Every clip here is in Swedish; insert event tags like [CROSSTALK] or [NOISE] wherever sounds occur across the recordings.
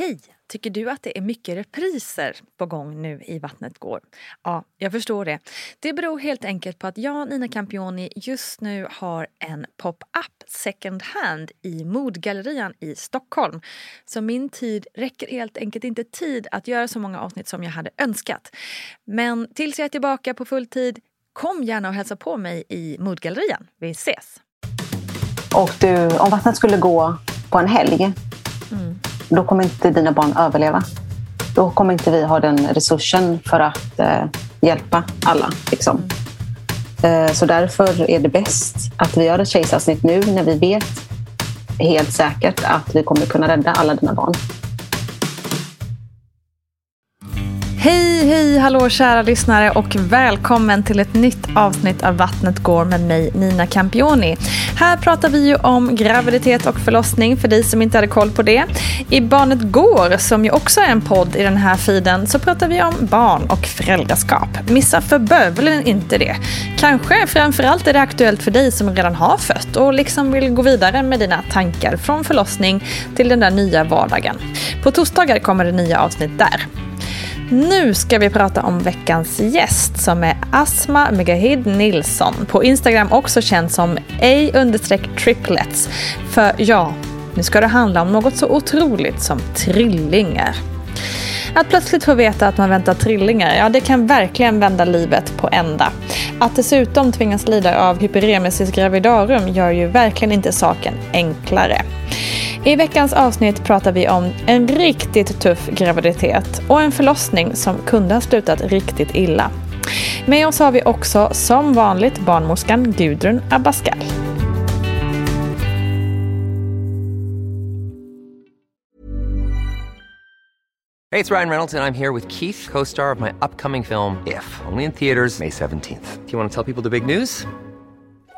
Hej! Tycker du att det är mycket repriser på gång nu i Vattnet går? Ja, jag förstår det. Det beror helt enkelt på att jag, Nina Campioni, just nu har en pop-up second hand i Modgallerian i Stockholm. Så min tid räcker helt enkelt inte tid att göra så många avsnitt som jag hade önskat. Men tills jag är tillbaka på full tid, kom gärna och hälsa på mig i Modgallerian. Vi ses! Och du, om vattnet skulle gå på en helg mm då kommer inte dina barn överleva. Då kommer inte vi ha den resursen för att eh, hjälpa alla. Liksom. Eh, så därför är det bäst att vi gör ett kejsarsnitt nu när vi vet helt säkert att vi kommer kunna rädda alla dina barn. Hej, hej, hallå kära lyssnare och välkommen till ett nytt avsnitt av Vattnet går med mig Nina Campioni. Här pratar vi ju om graviditet och förlossning för dig som inte hade koll på det. I Barnet går, som ju också är en podd i den här feeden, så pratar vi om barn och föräldraskap. Missa för bövelen inte det. Kanske framförallt är det aktuellt för dig som redan har fött och liksom vill gå vidare med dina tankar från förlossning till den där nya vardagen. På torsdagar kommer det nya avsnitt där. Nu ska vi prata om veckans gäst som är Asma Megahid Nilsson. På Instagram också känd som a-triplets. För ja, nu ska det handla om något så otroligt som trillingar. Att plötsligt få veta att man väntar trillingar, ja det kan verkligen vända livet på ända. Att dessutom tvingas lida av hyperemesis gravidarum gör ju verkligen inte saken enklare. I veckans avsnitt pratar vi om en riktigt tuff graviditet och en förlossning som kunde ha slutat riktigt illa. Med oss har vi också som vanligt barnmorskan Gudrun Abascal. Hej, det är Ryan Reynolds och jag är här med Keith, co-star of my upcoming film If, only in theaters May 17th. Do you want to tell people the big news?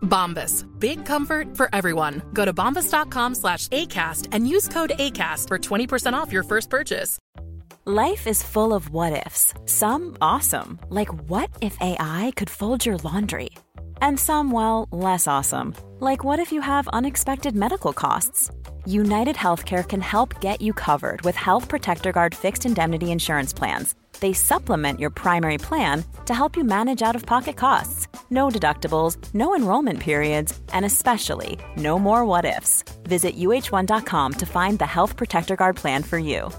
Bombas. Big comfort for everyone. Go to bombas.com slash ACAST and use code ACAST for 20% off your first purchase. Life is full of what ifs. Some awesome. Like what if AI could fold your laundry? And some, well, less awesome. Like what if you have unexpected medical costs? United Healthcare can help get you covered with Health Protector Guard fixed indemnity insurance plans they supplement your primary plan to help you manage out of pocket costs. No deductibles, no enrollment periods, and especially no more what ifs. Visit uh1.com to find the Health Protector Guard plan for you.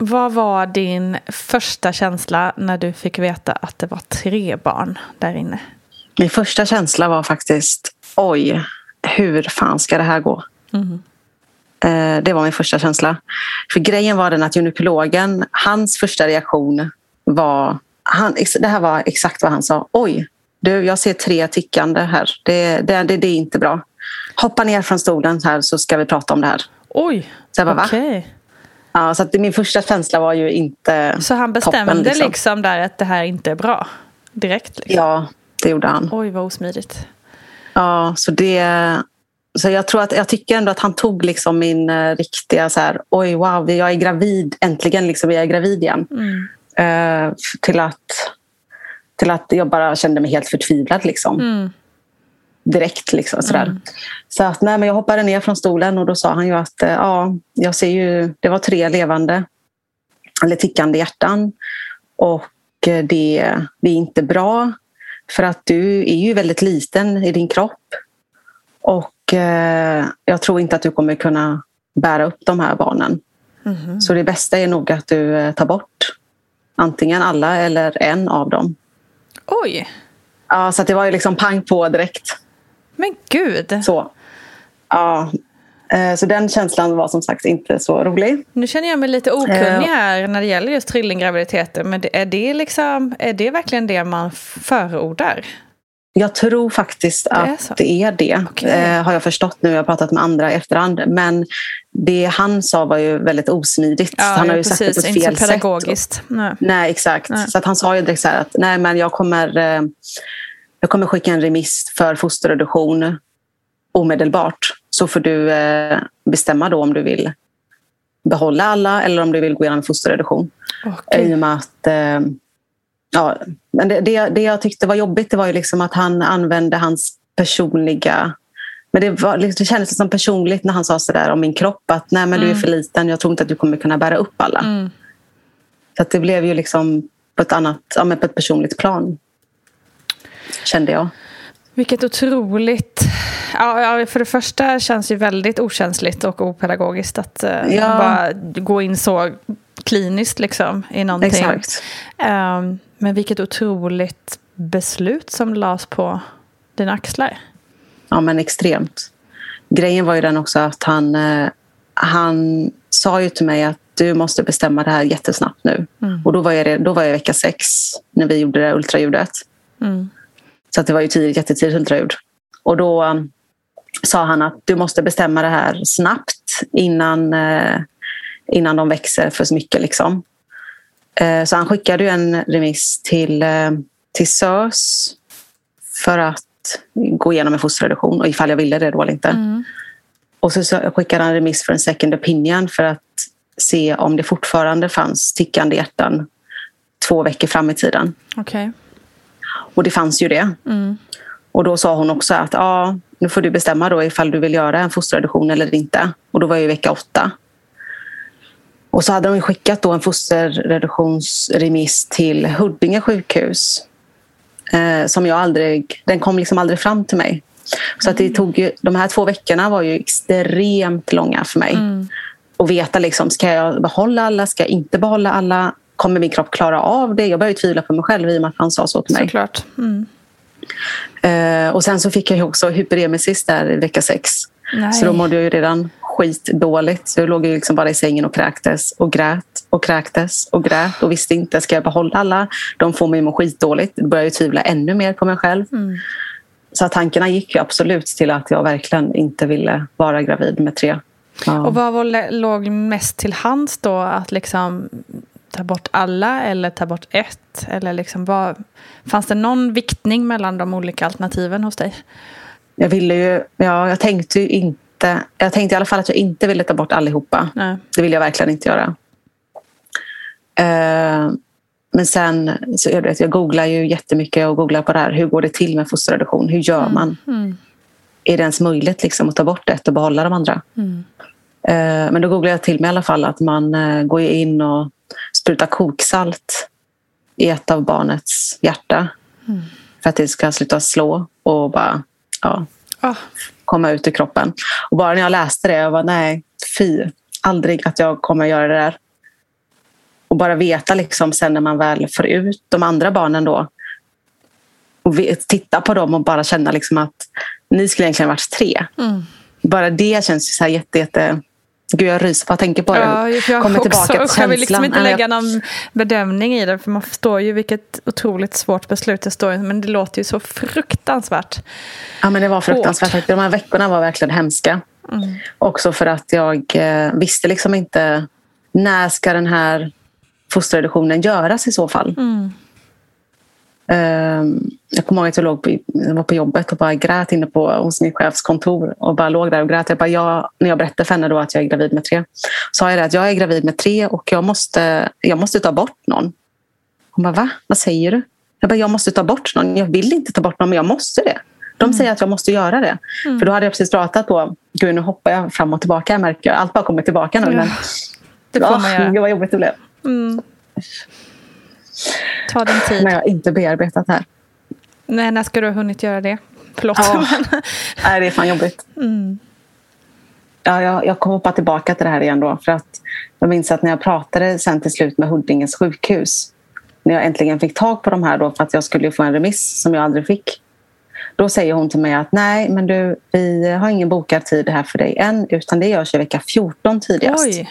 Vad var din första känsla när du fick veta att det var tre barn där inne? Min första känsla var faktiskt oj, hur fan ska det här gå? Mm. Eh, det var min första känsla. För grejen var den att gynekologen, hans första reaktion var... Han, det här var exakt vad han sa. Oj, du, jag ser tre tickande här. Det, det, det, det är inte bra. Hoppa ner från stolen här så ska vi prata om det här. Oj, okej. Okay. Ja, så att min första känsla var ju inte Så han bestämde toppen, liksom. liksom. där att det här inte är bra? Direkt? Liksom. Ja, det gjorde han. Oj, vad osmidigt. Ja, så det så jag tror att jag tycker ändå att han tog liksom min uh, riktiga så här, oj wow, jag är gravid, äntligen liksom, jag är gravid igen. Mm. Uh, till, att, till att jag bara kände mig helt förtvivlad. Liksom. Mm. direkt. Liksom, sådär. Mm. Så att, nej, men jag hoppade ner från stolen och då sa han ju att eh, ja, jag ser ju, det var tre levande eller tickande hjärtan. Och eh, det, det är inte bra för att du är ju väldigt liten i din kropp. Och eh, jag tror inte att du kommer kunna bära upp de här barnen. Mhm. Så det bästa är nog att du eh, tar bort antingen alla eller en av dem. Oj, Ja, så det var ju liksom pang på direkt. men gud. Så. Ja, eh, så den känslan var som sagt inte så rolig. Nu känner jag mig lite okunnig här när det gäller just trillinggraviditeter. Men är det, liksom, är det verkligen det man förordar? Jag tror faktiskt är att så? det är det, Okej. eh, har jag förstått nu. Jag har pratat med andra i efterhand. Men det han sa var ju väldigt osmidigt. Ja, han har ju sagt det på precis. ett Inte fel så sätt. pedagogiskt. Nej. Nej, exakt. Nej. Så att han sa ju direkt så här att nej, men jag kommer, eh, jag kommer skicka en remiss för fosterreduktion omedelbart. Så får du eh, bestämma då om du vill behålla alla eller om du vill gå igenom fosterreduktion. Okej. I och med att... Ja, men det, det, det jag tyckte var jobbigt det var ju liksom att han använde hans personliga... Men det, var, liksom- det kändes som personligt när han sa så där om min kropp. Att nej men du är för liten, jag tror inte att du kommer kunna bära upp alla. Mm. Så det blev ju liksom på ett annat, ja, men på ett personligt plan. Kände jag. Vilket otroligt... Ja, ja, för det första känns ju väldigt okänsligt och opedagogiskt att eh, Ja. bara gå in så kliniskt liksom, i någonting. Exakt. Ehm, men vilket otroligt beslut som lades på dina axlar. Ja men extremt. Grejen var ju den också att han, eh, han sa ju till mig att du måste bestämma det här jättesnabbt nu. Och då var, jag, då var jag vecka sex när vi gjorde det här ultraljudet. Mm. Så att det var ju tidigt, jättetidigt ultraljud. Och då um, sa han att du måste bestämma det här snabbt innan, eh, innan de växer för mycket. Liksom. Eh, så han skickade ju en remiss till, eh, till SÖS för att gå igenom en fosterreduktion och ifall jag ville det då eller inte. Och så skickade han remiss för en second opinion för att se om det fortfarande fanns tickande hjärtan två veckor fram i tiden. Okej. Och det fanns ju det. Och då sa hon också att ja, nu får du bestämma då ifall du vill göra en fosterreduktion eller inte. Och då var jag i vecka åtta. Och så hade de skickat då en fosterreduktionsremiss till Huddinge sjukhus. Eh, som jag aldrig, den kom liksom aldrig fram till mig. Så att det tog ju, de här två veckorna var ju extremt långa för mig. Och veta liksom, ska jag behålla alla, ska jag inte behålla alla? Kommer min kropp klara av det? Jag började tvivla på mig själv i och med att han sa så till mig. Såklart. Mm. Eh, och sen så fick jag ju också hyperemesis där i vecka sex. Nej. Så då mådde jag ju redan skitdåligt. Så jag låg ju liksom bara i sängen och kräktes och grät och kräktes och grät och visste inte, ska jag behålla alla? De får mig att må skitdåligt. Då började jag tvivla ännu mer på mig själv. Så att tankarna gick ju absolut till att jag verkligen inte ville vara gravid med tre. Ja. Och vad var, låg mest till hands då? Att liksom ta bort alla eller ta bort ett? Eller liksom vad, fanns det någon viktning mellan de olika alternativen hos dig? Jag ville ju, ja, jag tänkte ju inte, jag tänkte i alla fall att jag inte ville ta bort allihopa. Nej. Det vill jag verkligen inte göra. Eh, men sen, så jag, vet, jag googlar ju jättemycket och googlar på det här. Hur går det till med fosterreduktion? Hur gör man? Är det ens möjligt liksom, att ta bort ett och behålla de andra? Eh, men då googlade jag till mig i alla fall att man eh, går in och sprutar koksalt i ett av barnets hjärta. För att det ska sluta slå och bara ja, Ah, komma ut ur kroppen. Och bara när jag läste det, jag var nej, fy. Aldrig att jag kommer göra det där. Och bara veta liksom sen när man väl får ut de andra barnen då. Och titta på dem och bara känna liksom att ni skulle egentligen varit tre. Bara det känns ju så här jätte, jätte... Gud, jag ryser bara jag tänker på det. Ja, jag Kommer också, tillbaka till usch, jag vill liksom känslan. inte lägga någon bedömning i det. För man förstår ju vilket otroligt svårt beslut det står. Men det låter ju så fruktansvärt. Ja, men det var fruktansvärt. De här veckorna var verkligen hemska. Också för att jag eh, visste liksom inte när ska den här fosterreduktionen göras i så fall. Eh, jag kommer ihåg att jag, låg på, jag var på jobbet och bara grät inne på, hos min chefs kontor och bara låg där och grät. Jag bara, jag, när jag berättade för henne då att jag är gravid med tre sa jag det att jag är gravid med tre och jag måste, jag måste ta bort någon. Hon bara, va? Vad säger du? Jag bara, jag måste ta bort någon. Jag vill inte ta bort någon, men jag måste det. De säger att jag måste göra det. Mm. För då hade jag precis pratat på, gud nu hoppar jag fram och tillbaka, jag märker allt bara kommer tillbaka nu. Ja, Men, det får Ja, man göra. Gud vad jobbigt det blev. Ta din tid. Men jag inte bearbetat det här. Nej, när ska du ha hunnit göra det? Förlåt. Ja. [LAUGHS] Nej, det är fan jobbigt. Mm. Ja, jag, jag kommer hoppa tillbaka till det här igen då. För att jag minns att när jag pratade sen till slut med Huddinges sjukhus. När jag äntligen fick tag på de här då för att jag skulle få en remiss som jag aldrig fick. Då säger hon till mig att nej, men du, vi har ingen bokad tid här för dig än. Utan det görs i vecka 14 tidigast. Oj.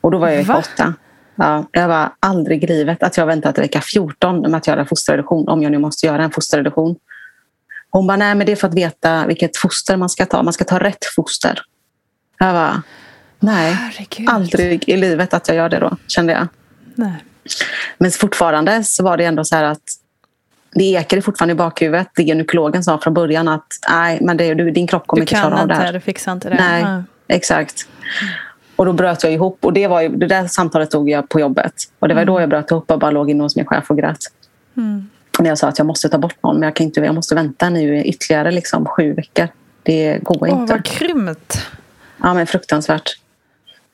Och då var jag i vecka Va? 8. Ja, jag var aldrig i livet att jag väntat till vecka 14 med att göra fosterreduktion. Om jag nu måste göra en fosterreduktion. Hon bara, nej men det är för att veta vilket foster man ska ta. Man ska ta rätt foster. Jag bara, nej. Herregud. Aldrig i livet att jag gör det då, kände jag. Nej. Men fortfarande så var det ändå så här att det ekade fortfarande i bakhuvudet. Det gynekologen sa från början att nej, men det, du, din kropp kommer Du inte klara kan av det inte, här. du fixar inte det. Nej, Ja. exakt. Och då bröt jag ihop. Och det, var ju, det där samtalet tog jag på jobbet. Och det var då jag bröt ihop och bara låg inne hos min chef och grät. Mm. När jag sa att jag måste ta bort någon, men jag, kan inte, jag måste vänta nu ytterligare liksom, sju veckor. Det går Åh, inte. vad grymt. Ja, men fruktansvärt.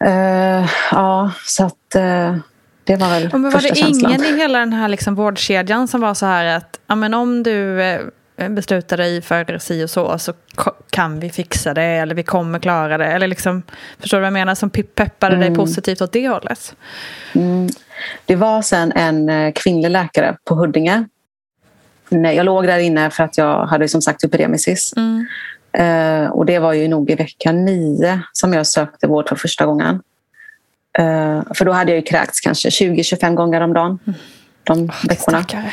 Eh, ja, så att eh, det var väl Ja, men var det känslan. ingen i hela den här liksom vårdkedjan som var så här att ja, men om du eh, beslutar dig för si och så så kan vi fixa det eller vi kommer klara det. Eller liksom, förstår du vad jag menar? Som pe- peppade dig positivt åt det hållet. Mm. Det var sen en eh, kvinnlig läkare på Huddinge. Nej, Jag låg där inne för att jag hade som sagt hyperemesis. Mm. Eh, och det var ju nog i vecka nio som jag sökte vård för första gången. Eh, för då hade jag ju kräkts kanske 20-25 gånger om dagen. De veckorna. Stackare.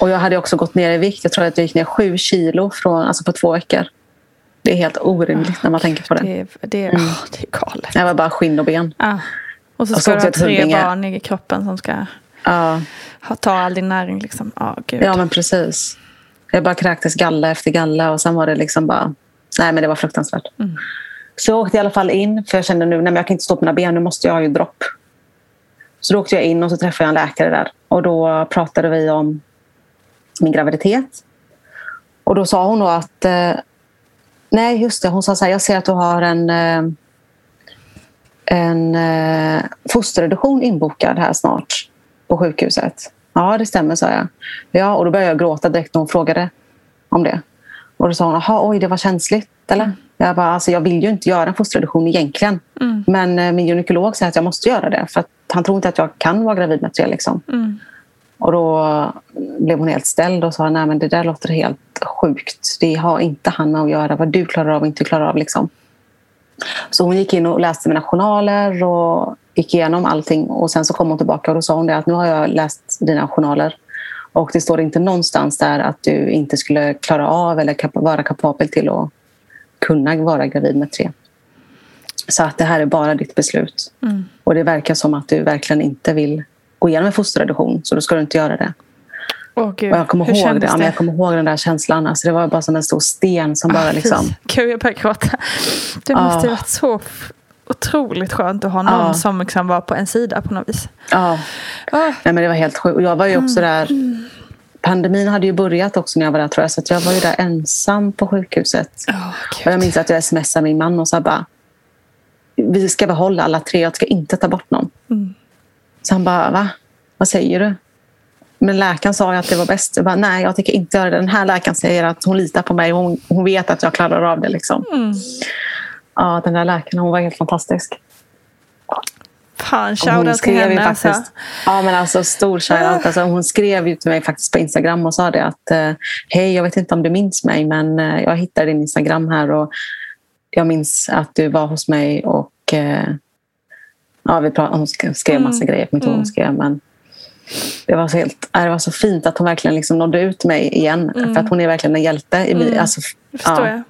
Och jag hade också gått ner i vikt. Jag tror att jag gick ner sju kilo från, alltså på två veckor. Det är helt orimligt när man tänker på det. Det, är- det, är- åh, det är galet. Jag var bara skinn och ben. Ja. Och så Och ska så du ha tre Huddinge. barn i kroppen som ska Ja. ha, ta all din näring. Liksom. Ja, gud. Ja, men precis. Jag bara kräktes galla efter galla och sen var det liksom bara... Nej, men det var fruktansvärt. Så jag åkte i alla fall in, för jag kände nu, nej jag kan inte stå på mina ben, nu måste jag ha ju dropp. Så då åkte jag in och så träffade jag en läkare där. Och då pratade vi om min graviditet. Och då sa hon då att... Eh, nej, just det. Hon sa så här, jag ser att du har en... Eh, en eh, fosterreduktion inbokad här snart på sjukhuset. Ja, det stämmer, sa jag. Ja, och då började jag gråta direkt när hon frågade om det. Och då sa hon, jaha, oj, det var känsligt, eller? Jag bara, alltså jag vill ju inte göra en fosterreduktion egentligen. Men eh, min gynekolog säger att jag måste göra det. För att han tror inte att jag kan vara gravid med tre. Liksom. Mm. Och då blev hon helt ställd och sa, nej men det där låter helt sjukt. Det har inte han med att göra vad du klarar av och inte klarar av. Liksom. Så hon gick in och läste mina journaler och gick igenom allting. Och sen så kom hon tillbaka och då sa hon det att nu har jag läst dina journaler. Och det står inte någonstans där att du inte skulle klara av eller kap- vara kapabel till att kunna vara gravid med tre. Så att det här är bara ditt beslut. Och det verkar som att du verkligen inte vill gå igenom en fosterreduktion. Så då ska du inte göra det. Åh, gud. Och jag kommer, Hur ihåg det. kändes Ja, jag kommer ihåg den där känslan. Alltså, det var bara som en stor sten som bara Ah, liksom... Gud, jag börjar gråta. Det måste ju varit så otroligt skönt att ha någon Ah. som liksom var på en sida på något vis. Ja. Ah. Nej, men det var helt sjukt. Jag var ju också där... Pandemin hade ju börjat också när jag var där tror jag. Så jag var ju där ensam på sjukhuset. Och jag minns att jag smsade min man och sa bara vi ska behålla alla tre, jag ska inte ta bort någon. Mm. Så han bara, va? Vad säger du? Men läkaren sa ju att det var bäst. Jag bara, nej, jag tänker inte göra det. Den här läkaren säger att hon litar på mig hon, hon vet att jag klarar av det. Liksom. Mm. Ja, den där läkaren, hon var helt fantastisk. Fan, shoutout till henne. Alltså. faktiskt, ja, men alltså, stor shoutout. Alltså, hon skrev ju till mig faktiskt på Instagram och sa det att eh, hej, jag vet inte om du minns mig, men eh, jag hittade din Instagram här och jag minns att du var hos mig och eh, ja, vi pratade, hon sk- skrev massa grejer, jag kommer inte ihåg hon skrev, men det var, så helt, äh, det var så fint att hon verkligen liksom nådde ut mig igen. För att hon är verkligen en hjälte i min, alltså, ja,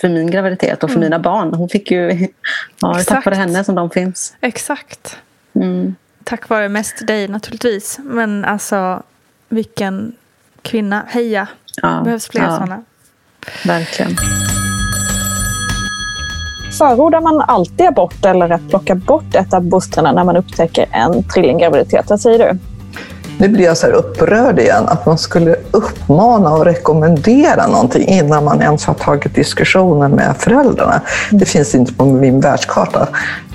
för min graviditet och för mina barn. Hon fick ju, ja, är tack Exakt. vare henne som de finns. Exakt. Mm. Tack vare mest dig naturligtvis. Men alltså, vilken kvinna. Heja. Ja, Det behövs fler ja, sådana. Verkligen. Förordar man alltid abort eller att plocka bort ett av bostrarna när man upptäcker en trillinggraviditet? Vad säger du? Nu blir jag så här upprörd igen, att man skulle uppmana och rekommendera någonting innan man ens har tagit diskussionen med föräldrarna. Det finns inte på min världskarta.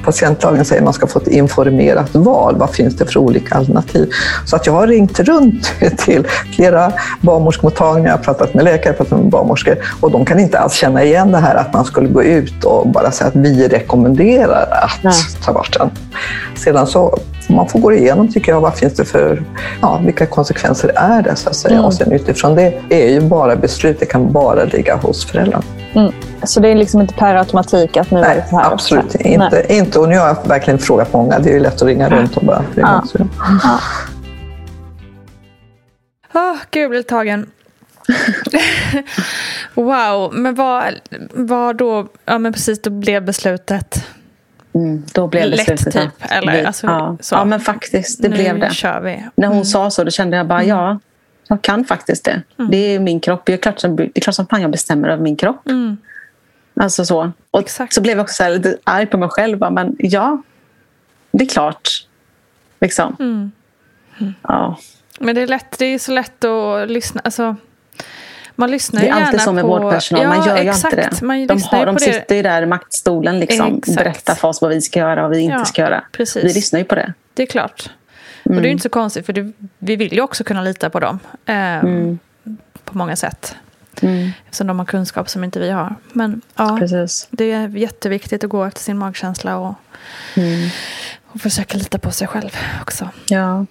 Patientlagen säger att man ska få ett informerat val. Vad finns det för olika alternativ? Så att jag har ringt runt [LAUGHS] till flera barnmorskemottagningar, pratat med läkare, pratat med barnmorskor och de kan inte alls känna igen det här att man skulle gå ut och bara säga att vi rekommenderar att Nej. ta bort den. Sedan så man får gå igenom, tycker jag, vad finns det för, ja, vilka konsekvenser är det så att säga. Mm. Och sen utifrån det är ju bara beslut, det kan bara ligga hos föräldrarna. Mm. Så det är liksom inte per automatik att nu Nej, är det så här? absolut inte, inte. Och nu har jag verkligen frågat många. Det är ju lätt att ringa runt och bara ringa. Ja. Ja. Oh, Gud, jag blir tagen. [LAUGHS] wow, men vad, vad då, ja men precis, då blev beslutet Mm, då blev det Lätt typ? Eller, vi, alltså, ja. så. ja, men faktiskt. Det nu blev det. kör vi. När hon Mm. sa så, då kände jag bara ja, jag kan faktiskt det. Mm. Det är min kropp. Det är klart som, det är klart som fan jag bestämmer över min kropp. Mm. Alltså så. Och så blev jag också så här lite arg på mig själv. Bara, Men ja, det är klart. Liksom. Mm. Ja. Men det är, lätt, det är så lätt att lyssna. Alltså, man lyssnar Det är alltid så med på... vårdpersonal. Man gör ju exakt. inte det. Man De, har, de sitter ju där i maktstolen. Liksom, Exakt. berättar för oss vad vi ska göra och vad vi inte Ja, ska göra. precis. Vi lyssnar ju på det. Det är klart. Och det är ju inte så konstigt för det, vi vill ju också kunna lita på dem. Eh, Mm. På många sätt. Mm. Eftersom de har kunskap som inte vi har. Men ja, Precis. det är jätteviktigt att gå efter sin magkänsla och, Mm. och försöka lita på sig själv också. Ja.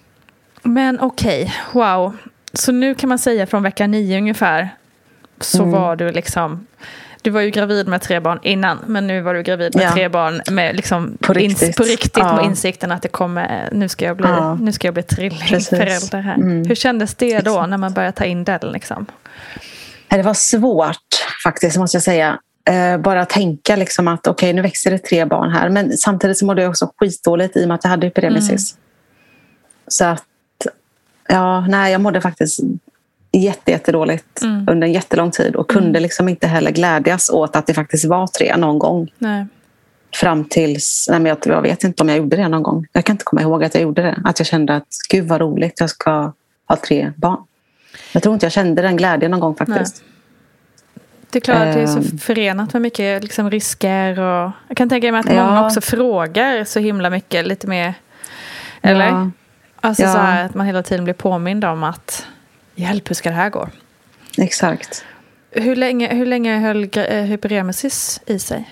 Men okej, wow. Så nu kan man säga från vecka nio ungefär så Mm. var du liksom du var ju gravid med tre barn innan, men nu var du gravid med Ja. tre barn med liksom På ins- riktigt. på riktigt Ja. med insikten att det kommer, nu ska jag bli, Ja. nu ska jag bli trillingförälder här. Mm. Hur kändes det då när man började ta in den? Liksom? Det var svårt faktiskt, måste jag säga. Eh, bara tänka liksom att okej, nu växer det tre barn här. Men samtidigt så mådde jag också skitdåligt i och med att jag hade hyperemesis. Så att, ja, nej, jag mådde faktiskt jätte, jättedåligt Mm. under en jättelång tid och kunde liksom inte heller glädjas åt att det faktiskt var tre någon gång. Nej. Fram tills, nej men jag, jag vet inte om jag gjorde det någon gång. Jag kan inte komma ihåg att jag gjorde det. Att jag kände att gud vad roligt, jag ska ha tre barn. Jag tror inte jag kände den glädjen någon gång faktiskt. Det är klart att det är så Ehm. förenat med mycket liksom, risker och jag kan tänka mig att Ja. många också frågar så himla mycket, lite mer, eller? Ja. Alltså Ja. så här, att man hela tiden blir påmind om att hjälp, hur ska det här gå? Exakt. Hur länge, hur länge höll eh, hyperemesis i sig?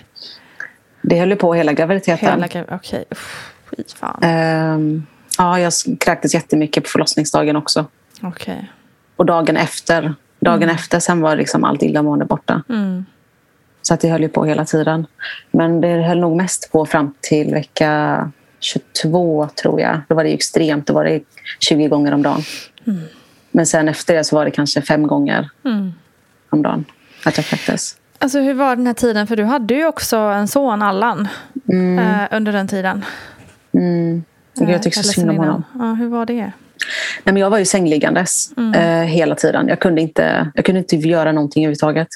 Det höll på hela graviditeten. Hela gra- Okej, uff, fy fan. Ehm, ja, jag kräktes jättemycket på förlossningsdagen också. Okej. Och dagen efter, dagen efter sen var liksom allt illamående borta. Mm. Så att det höll ju på hela tiden. Men det höll nog mest på fram till vecka 22 tror jag. Då var det extremt. Då var det 20 gånger om dagen. Mm. Men sen efter det så var det kanske fem gånger Mm. om dagen att jag kräktes. Alltså hur var den här tiden? För du hade ju också en son, Allan, Mm. eh, under den tiden. Mm. Jag Eh, tycker så eller synd om honom. Ja, hur var det? Nej, men jag var ju sängliggandes Mm. eh, hela tiden. Jag kunde, inte, jag kunde inte göra någonting överhuvudtaget.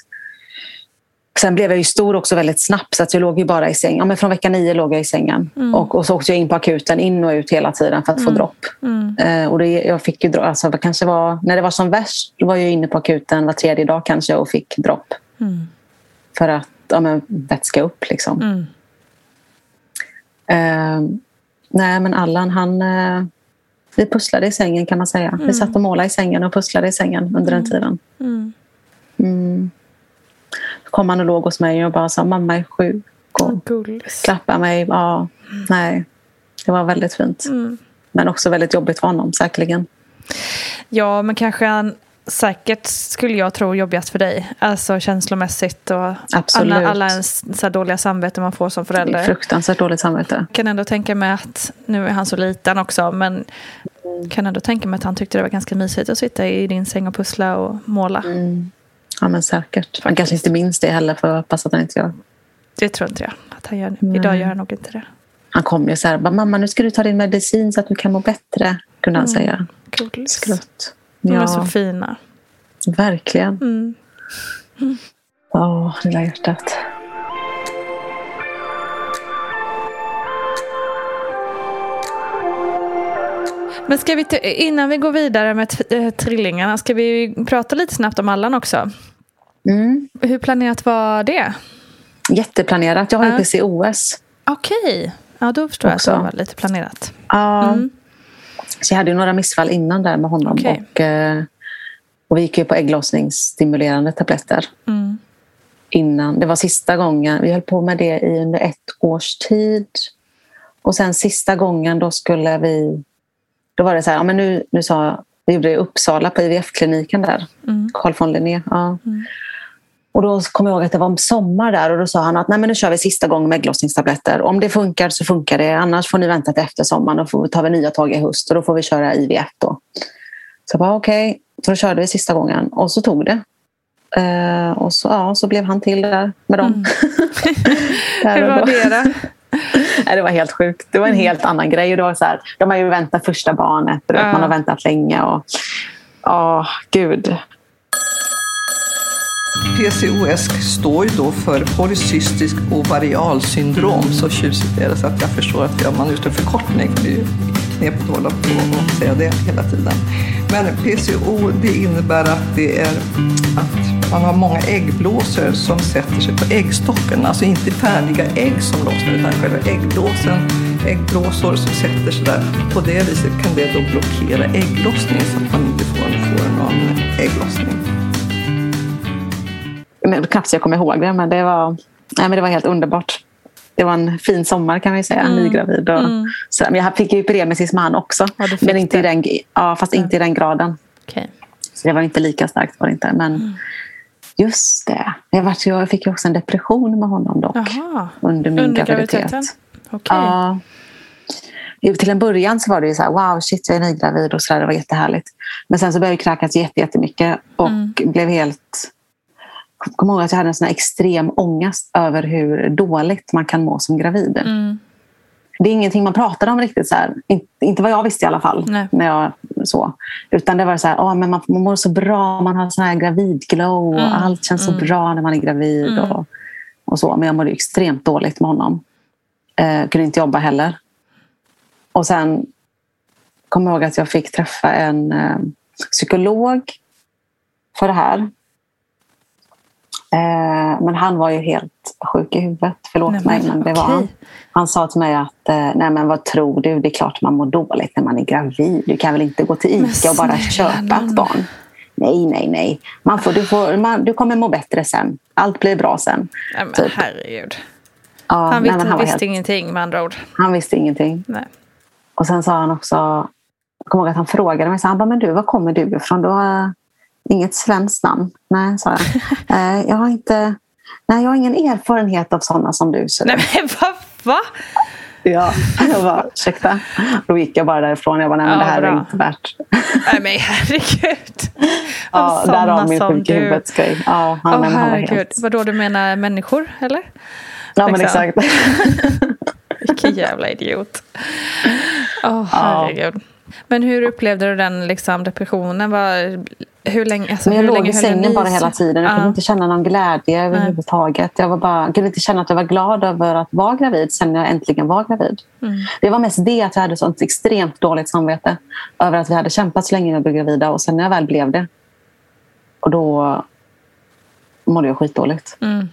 Sen blev jag ju stor också väldigt snabbt så att jag låg ju bara i säng. Ja, men från vecka nio låg jag i sängen. Mm. Och, och så åkte jag in på akuten, in och ut hela tiden för att få Mm. dropp. Mm. Eh, och det, jag fick ju, alltså, det kanske var, när det var som värst var jag inne på akuten var tredje dag kanske och fick dropp. Mm. För att ja, men, vätska upp. Liksom. Mm. Eh, nej, men Allan han... Eh, vi pusslade i sängen kan man säga. Mm. Vi satt och målade i sängen och pusslade i sängen under den tiden. Mm. Mm. Kom han och låg hos mig och bara sa mamma är sjuk. Och klappade mig. Ja, nej. Det var väldigt fint. Mm. Men också väldigt jobbigt för honom säkerligen. Ja, men kanske han säkert skulle jag tro jobbigast för dig. Alltså känslomässigt och Absolut. alla, alla ens så dåliga samvete man får som förälder. Fruktansvärt dåligt samvete. kan ändå tänka mig att, nu är han så liten också, men kan ändå tänka mig att han tyckte det var ganska mysigt att sitta i din säng och pussla och måla. Mm. Ja, men säkert. Han kanske inte minns det heller för jag hoppas att han inte gör. Det tror inte jag att han gör. Nej. Idag gör han nog inte det. Han kom ju så här, mamma nu ska du ta din medicin så att du kan må bättre. Kunde han Mm. säga. Gullis. Skrutt. De är Ja, så fina. verkligen. Mm. Ja, lilla hjärtat. Men ska vi innan vi går vidare med eh, trillingarna, ska vi prata lite snabbt om Allan också? Mm. Hur planerat var det? Jätteplanerat. Jag har ju Ja. PCOS. Okej, ja då förstår jag att Också. det var lite planerat. Ja. Mm. Så jag hade ju några missfall innan där med honom. Okej. Och, eh, och vi gick ju på ägglossningsstimulerande tabletter. Mm. Innan. Det var sista gången. Vi höll på med det i under ett års tid. Och sen sista gången då skulle vi... Då var det så här, ja, men nu, nu sa vi gjorde det i Uppsala på IVF-kliniken där. Mm. Carl von Linné. Ja. Och då kom jag ihåg att det var sommar där och då sa han att Nej, men nu kör vi sista gången med ägglossningstabletter. Om det funkar så funkar det. Annars får ni vänta till efter sommaren och får tar vi nya tag i höst och då får vi köra IVF då. Så jag bara okej, så då körde vi sista gången och så tog det. Eh, och så, ja, så blev han till där med dem. [LAUGHS] [LAUGHS] Där Hur var det då? [LAUGHS] [LAUGHS] Nej, det var helt sjukt. Det var en helt annan grej. Och det var så här, de har ju väntat första barnet. Ja. Man har väntat länge. Och, åh, gud. PCOS står ju då för polycystisk ovarialsyndrom. Så tjusigt är det så att jag förstår att jag- man ute förkortning. Det är ju knepigt att hålla på och säga det hela tiden. Men PCO det innebär att det är att man har många äggblåsor som sätter sig på äggstocken. Alltså inte färdiga ägg som lossnar utan själva äggblåsen. Äggblåsor som sätter sig där. På det viset kan det då blockera ägglossningen så att man inte får, får någon ägglossning. Men knappt jag kommer ihåg det, men det var, nej, men det var helt underbart. Det var en fin sommar kan vi säga, Mm. nygravid. Och, Mm. så, men jag fick ju Pyremesis med han också, Ja, men inte i den, ja, fast inte i den graden. Okej. Så det var inte lika starkt. Var det inte. Men Mm. Just det, jag, var, jag fick ju också en depression med honom dock. Jaha. Under min Under graviditet. Okej. Ja. Till en början så var det ju så här, wow, shit, jag är nygravid och så där, det var jättehärligt. Men sen så började jag jätte- jättemycket och Mm. blev helt... Jag kommer ihåg att jag hade en sån här extrem ångest över hur dåligt man kan må som gravid. Mm. Det är ingenting man pratar om riktigt. Så här. In, inte vad jag visste i alla fall. Nej. När jag, så. Utan det var så här, åh, men man, man mår så bra, man har sån här gravidglow och Mm. allt känns så Mm. bra när man är gravid. Mm. Och, och så. Men jag mådde extremt dåligt med honom. Eh, kunde inte jobba heller. Och sen kom jag ihåg att jag fick träffa en eh, psykolog för det här. Eh, men han var ju helt sjuk i huvudet. Förlåt Nej, mig, men men det var han. Han sa till mig att eh, nej men vad tror du? Det är klart man mår dåligt när man är gravid. Du kan väl inte gå till Men ICA och bara köpa ett barn? Nej, nej, nej. Man får, du, får, man, du kommer må bättre sen. Allt blir bra sen. Nej, men Typ. herregud. Ja, Han nej, visste, men var visste helt- ingenting med andra ord. Han visste ingenting. Nej. Och sen sa han också, jag kommer ihåg att han frågade mig, så han bara, men du, var kommer du ifrån? Du har inget svenskt namn? Nej, sa jag. [LAUGHS] "Eh, jag har inte, nej, jag har ingen erfarenhet av sådana som du. Så Nej men vad? Va? Ja, [LAUGHS] jag bara, ursäkta. Då gick jag bara därifrån. Jag bara, nej men Ja, det här bra. är inte värt. Nej men herregud. [LAUGHS] Ja, därav min som sjuk i du. huvudet grej. Ja, han, var herregud. helt... Vadå du menar människor eller? Ja, men liksom. exakt. [LAUGHS] Vilken jävla idiot. Åh Ja. herregud. Men hur upplevde du den liksom, depressionen? Var, hur länge, alltså, Men jag låg i sängen bara hela tiden. Jag Ja. kunde inte känna någon glädje överhuvudtaget. Jag var bara, kunde inte känna att jag var glad över att vara gravid sen jag äntligen var gravid. Mm. Det var mest det att jag hade sånt extremt dåligt samvete över att vi hade kämpat så länge jag blev gravida och sen när jag väl blev det och då mådde jag skitdåligt. Mm.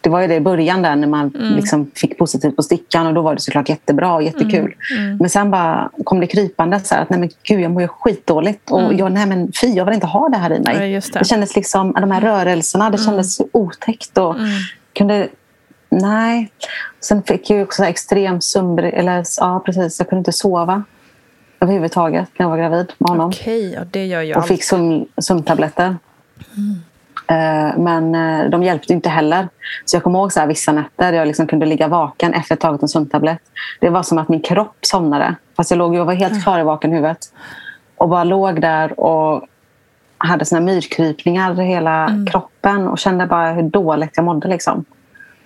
Det var ju det i början där när man Mm. liksom fick positivt på stickan och då var det såklart jättebra och jättekul. Mm. Men sen bara kom det krypande så här att nej men gud jag mår ju skitdåligt och Mm. jag, nej men fy jag vill inte ha det här i mig. Ja, det. det kändes liksom, de här rörelserna, det kändes så otäckt och Mm. kunde Nej. Sen fick jag också extrem sömn... Eller ja, precis. Jag kunde inte sova överhuvudtaget när jag var gravid med honom. Okej, ja, det gör ju och fick sömn, sömntabletter. Eh, Men eh, de hjälpte inte heller. Så jag kommer ihåg så här, vissa nätter jag liksom kunde ligga vaken efter att tagit en sömntablett. Det var som att min kropp somnade. Fast jag, låg, jag var helt klarvaken i huvudet. Och bara låg där och hade såna myrkrypningar i hela kroppen och kände bara hur dåligt jag mådde. Liksom.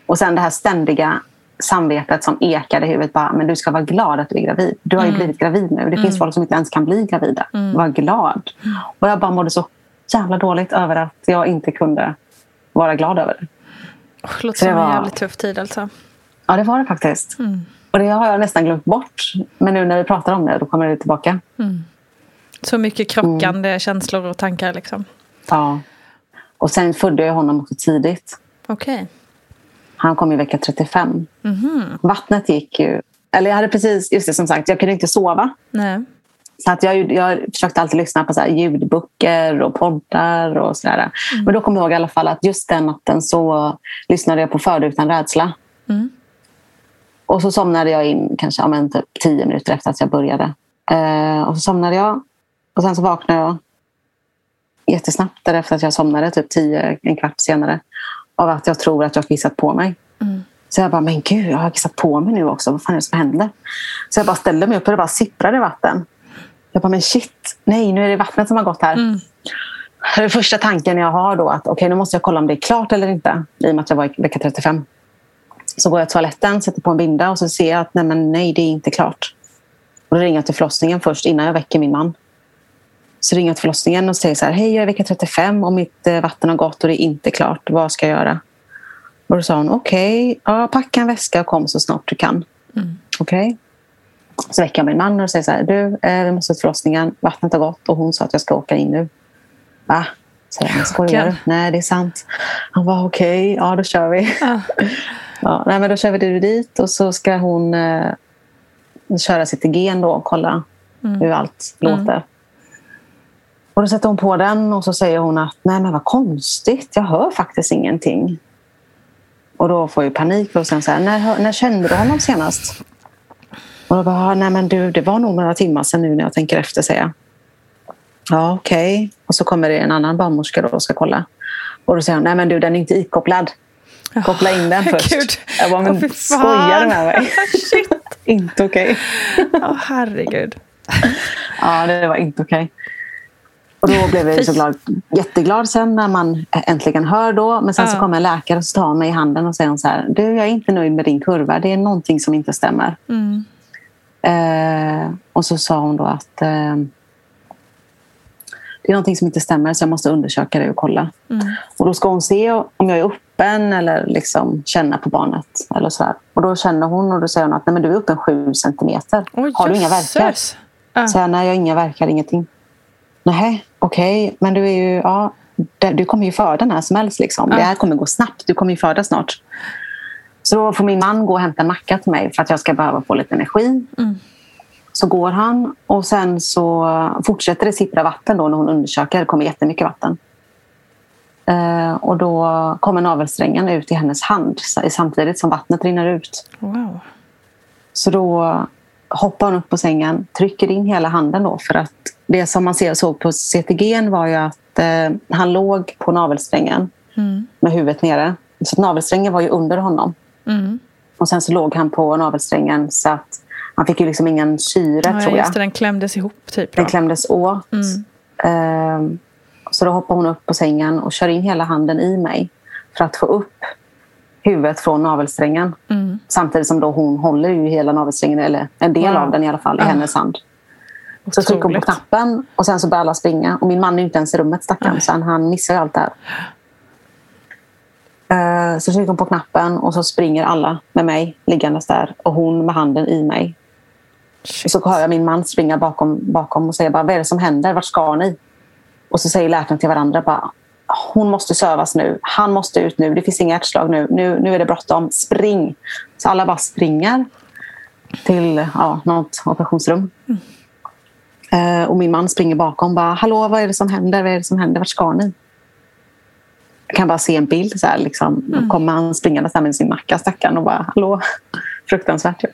Och sen det här ständiga samvetet som ekade i huvudet. Bara, men du ska vara glad att du är gravid. Du har ju blivit gravid nu. Det finns folk som inte ens kan bli gravida. Var glad. Och jag bara mådde så jävla dåligt över att jag inte kunde vara glad över det. Usch, Låter som en var- jävligt tuff tid alltså. Ja, det var det faktiskt. Och det har jag nästan glömt bort. Men nu när vi pratar om det, då kommer det tillbaka. Mm. Så mycket krockande mm. känslor och tankar liksom. Ja. Och sen födde jag honom också tidigt. Okej. Okay. Han kom i vecka 35. Mm. Vattnet gick ju... Eller jag hade precis, just det som sagt, jag kunde inte sova. Nej. Så att jag, jag försökte alltid lyssna på så ljudböcker och poddar och sådär. Mm. Men då kommer jag ihåg i alla fall att just den natten så lyssnade jag på Född utan rädsla. Mm. Och så somnade jag in kanske ja, men typ tio minuter efter att jag började. Eh, och så somnade jag. Och sen så vaknade jag jättesnabbt därefter att jag somnade, typ tio, en kvart senare. Av att jag tror att jag har kissat på mig. Mm. Så jag bara, men gud, jag har kissat på mig nu också. Vad fan är det som händer? Så jag bara ställde mig upp och det bara sipprade vatten. Jag bara, men shit, nej, nu är det vattnet som har gått här. Mm. Är första tanken jag har då att okej, okay, nu måste jag kolla om det är klart eller inte. I och med att jag var i vecka 35. Så går jag till toaletten, sätter på en binda och så ser jag att nej, men nej det är inte klart. Och då ringer jag till förlossningen först innan jag väcker min man. Så ringer jag till förlossningen och säger så här, hej jag är vecka 35 och mitt eh, vatten har gått och det är inte klart. Vad ska jag göra? Och då sa hon, okej, okay, ja, packa en väska och kom så snart du kan. Mm. Okej. Okay. Så väcker jag min man och säger så här, du, eh, vi måste till förlossningen. Vattnet har gått och hon sa att jag ska åka in nu. Va? Säger han, skojar du? Nej, det är sant. Han var okej, okay, ja då kör vi. Ah. [LAUGHS] ja, nej, men då kör vi dit och så ska hon eh, köra sitt gen då och kolla mm. hur allt låter. Mm. Och Då sätter hon på den och så säger hon att nej men vad konstigt, jag hör faktiskt ingenting. Och då får jag panik och sen så här, när, när kände du honom senast? Och då bara, nej men du, det var nog några timmar sedan nu när jag tänker efter, säger jag. Ja, okej. Okay. Och så kommer det en annan barnmorska då och ska kolla. Och då säger hon, nej men du, den är inte ikopplad. Koppla in den [LAUGHS] först. Gud. Jag bara, men oh, skojar du med mig? [LAUGHS] inte okej. Okay. oh, herregud. ja, det var inte okej. Okay. Och då blev jag så glad, jätteglad sen när man äntligen hör då. Men sen ja. så kommer en läkare och tar mig i handen och säger så här. Du, jag är inte nöjd med din kurva. Det är någonting som inte stämmer. Mm. Eh, och så sa hon då att eh, det är någonting som inte stämmer så jag måste undersöka det och kolla. Mm. Och då ska hon se om jag är öppen eller liksom känna på barnet. Eller så här. Och då känner hon och då säger hon att Nej, men du är öppen sju centimeter. Oh, har du inga verkar? Uh. Så jag, nej, jag har inga verkar, ingenting. Nej, okej, okay. men du är ju... Ja, du kommer ju föda när som helst. Liksom. Uh. Det här kommer gå snabbt. Du kommer ju föda snart. Så då får min man gå och hämta en macka till mig för att jag ska behöva få lite energi. Mm. Så går han och sen så fortsätter det sippra vatten då när hon undersöker. Det kommer jättemycket vatten. Eh, och då kommer navelsträngen ut i hennes hand samtidigt som vattnet rinner ut. Wow. Så då hoppar hon upp på sängen, trycker in hela handen då för att det som man ser, såg på CTG var ju att eh, han låg på navelsträngen mm. med huvudet nere. Så navelsträngen var ju under honom. Mm. Och sen så låg han på navelsträngen så att han fick ju liksom ingen syre ja, tror jag. Just det, den klämdes ihop typ. Den klämdes åt. Mm. Ehm, så då hoppar hon upp på sängen och kör in hela handen i mig för att få upp huvudet från navelsträngen. Mm. Samtidigt som då hon håller ju hela navelsträngen, eller en del wow. av den i alla fall, i hennes hand. Så trycker hon på knappen och sen så börjar alla springa. Och min man är inte ens i rummet stackaren, så han, missar allt det här. Uh, så trycker hon på knappen och så springer alla med mig liggandes där och hon med handen i mig. Shit. Så hör jag min man springa bakom, bakom och säga bara, vad är det som händer? Vart ska ni? Och så säger läkaren till varandra bara, hon måste sövas nu. Han måste ut nu. Det finns inga hjärtslag nu. Nu, nu är det bråttom. Spring! Så alla bara springer till ja, något operationsrum. Mm. Uh, och min man springer bakom. Bara, Hallå, vad är det som händer? Vad är det som händer? Vart ska ni? Jag kan bara se en bild. Så här, liksom. Mm. kommer han springande med sin macka, stackaren, och bara hallå. [LAUGHS] Fruktansvärt.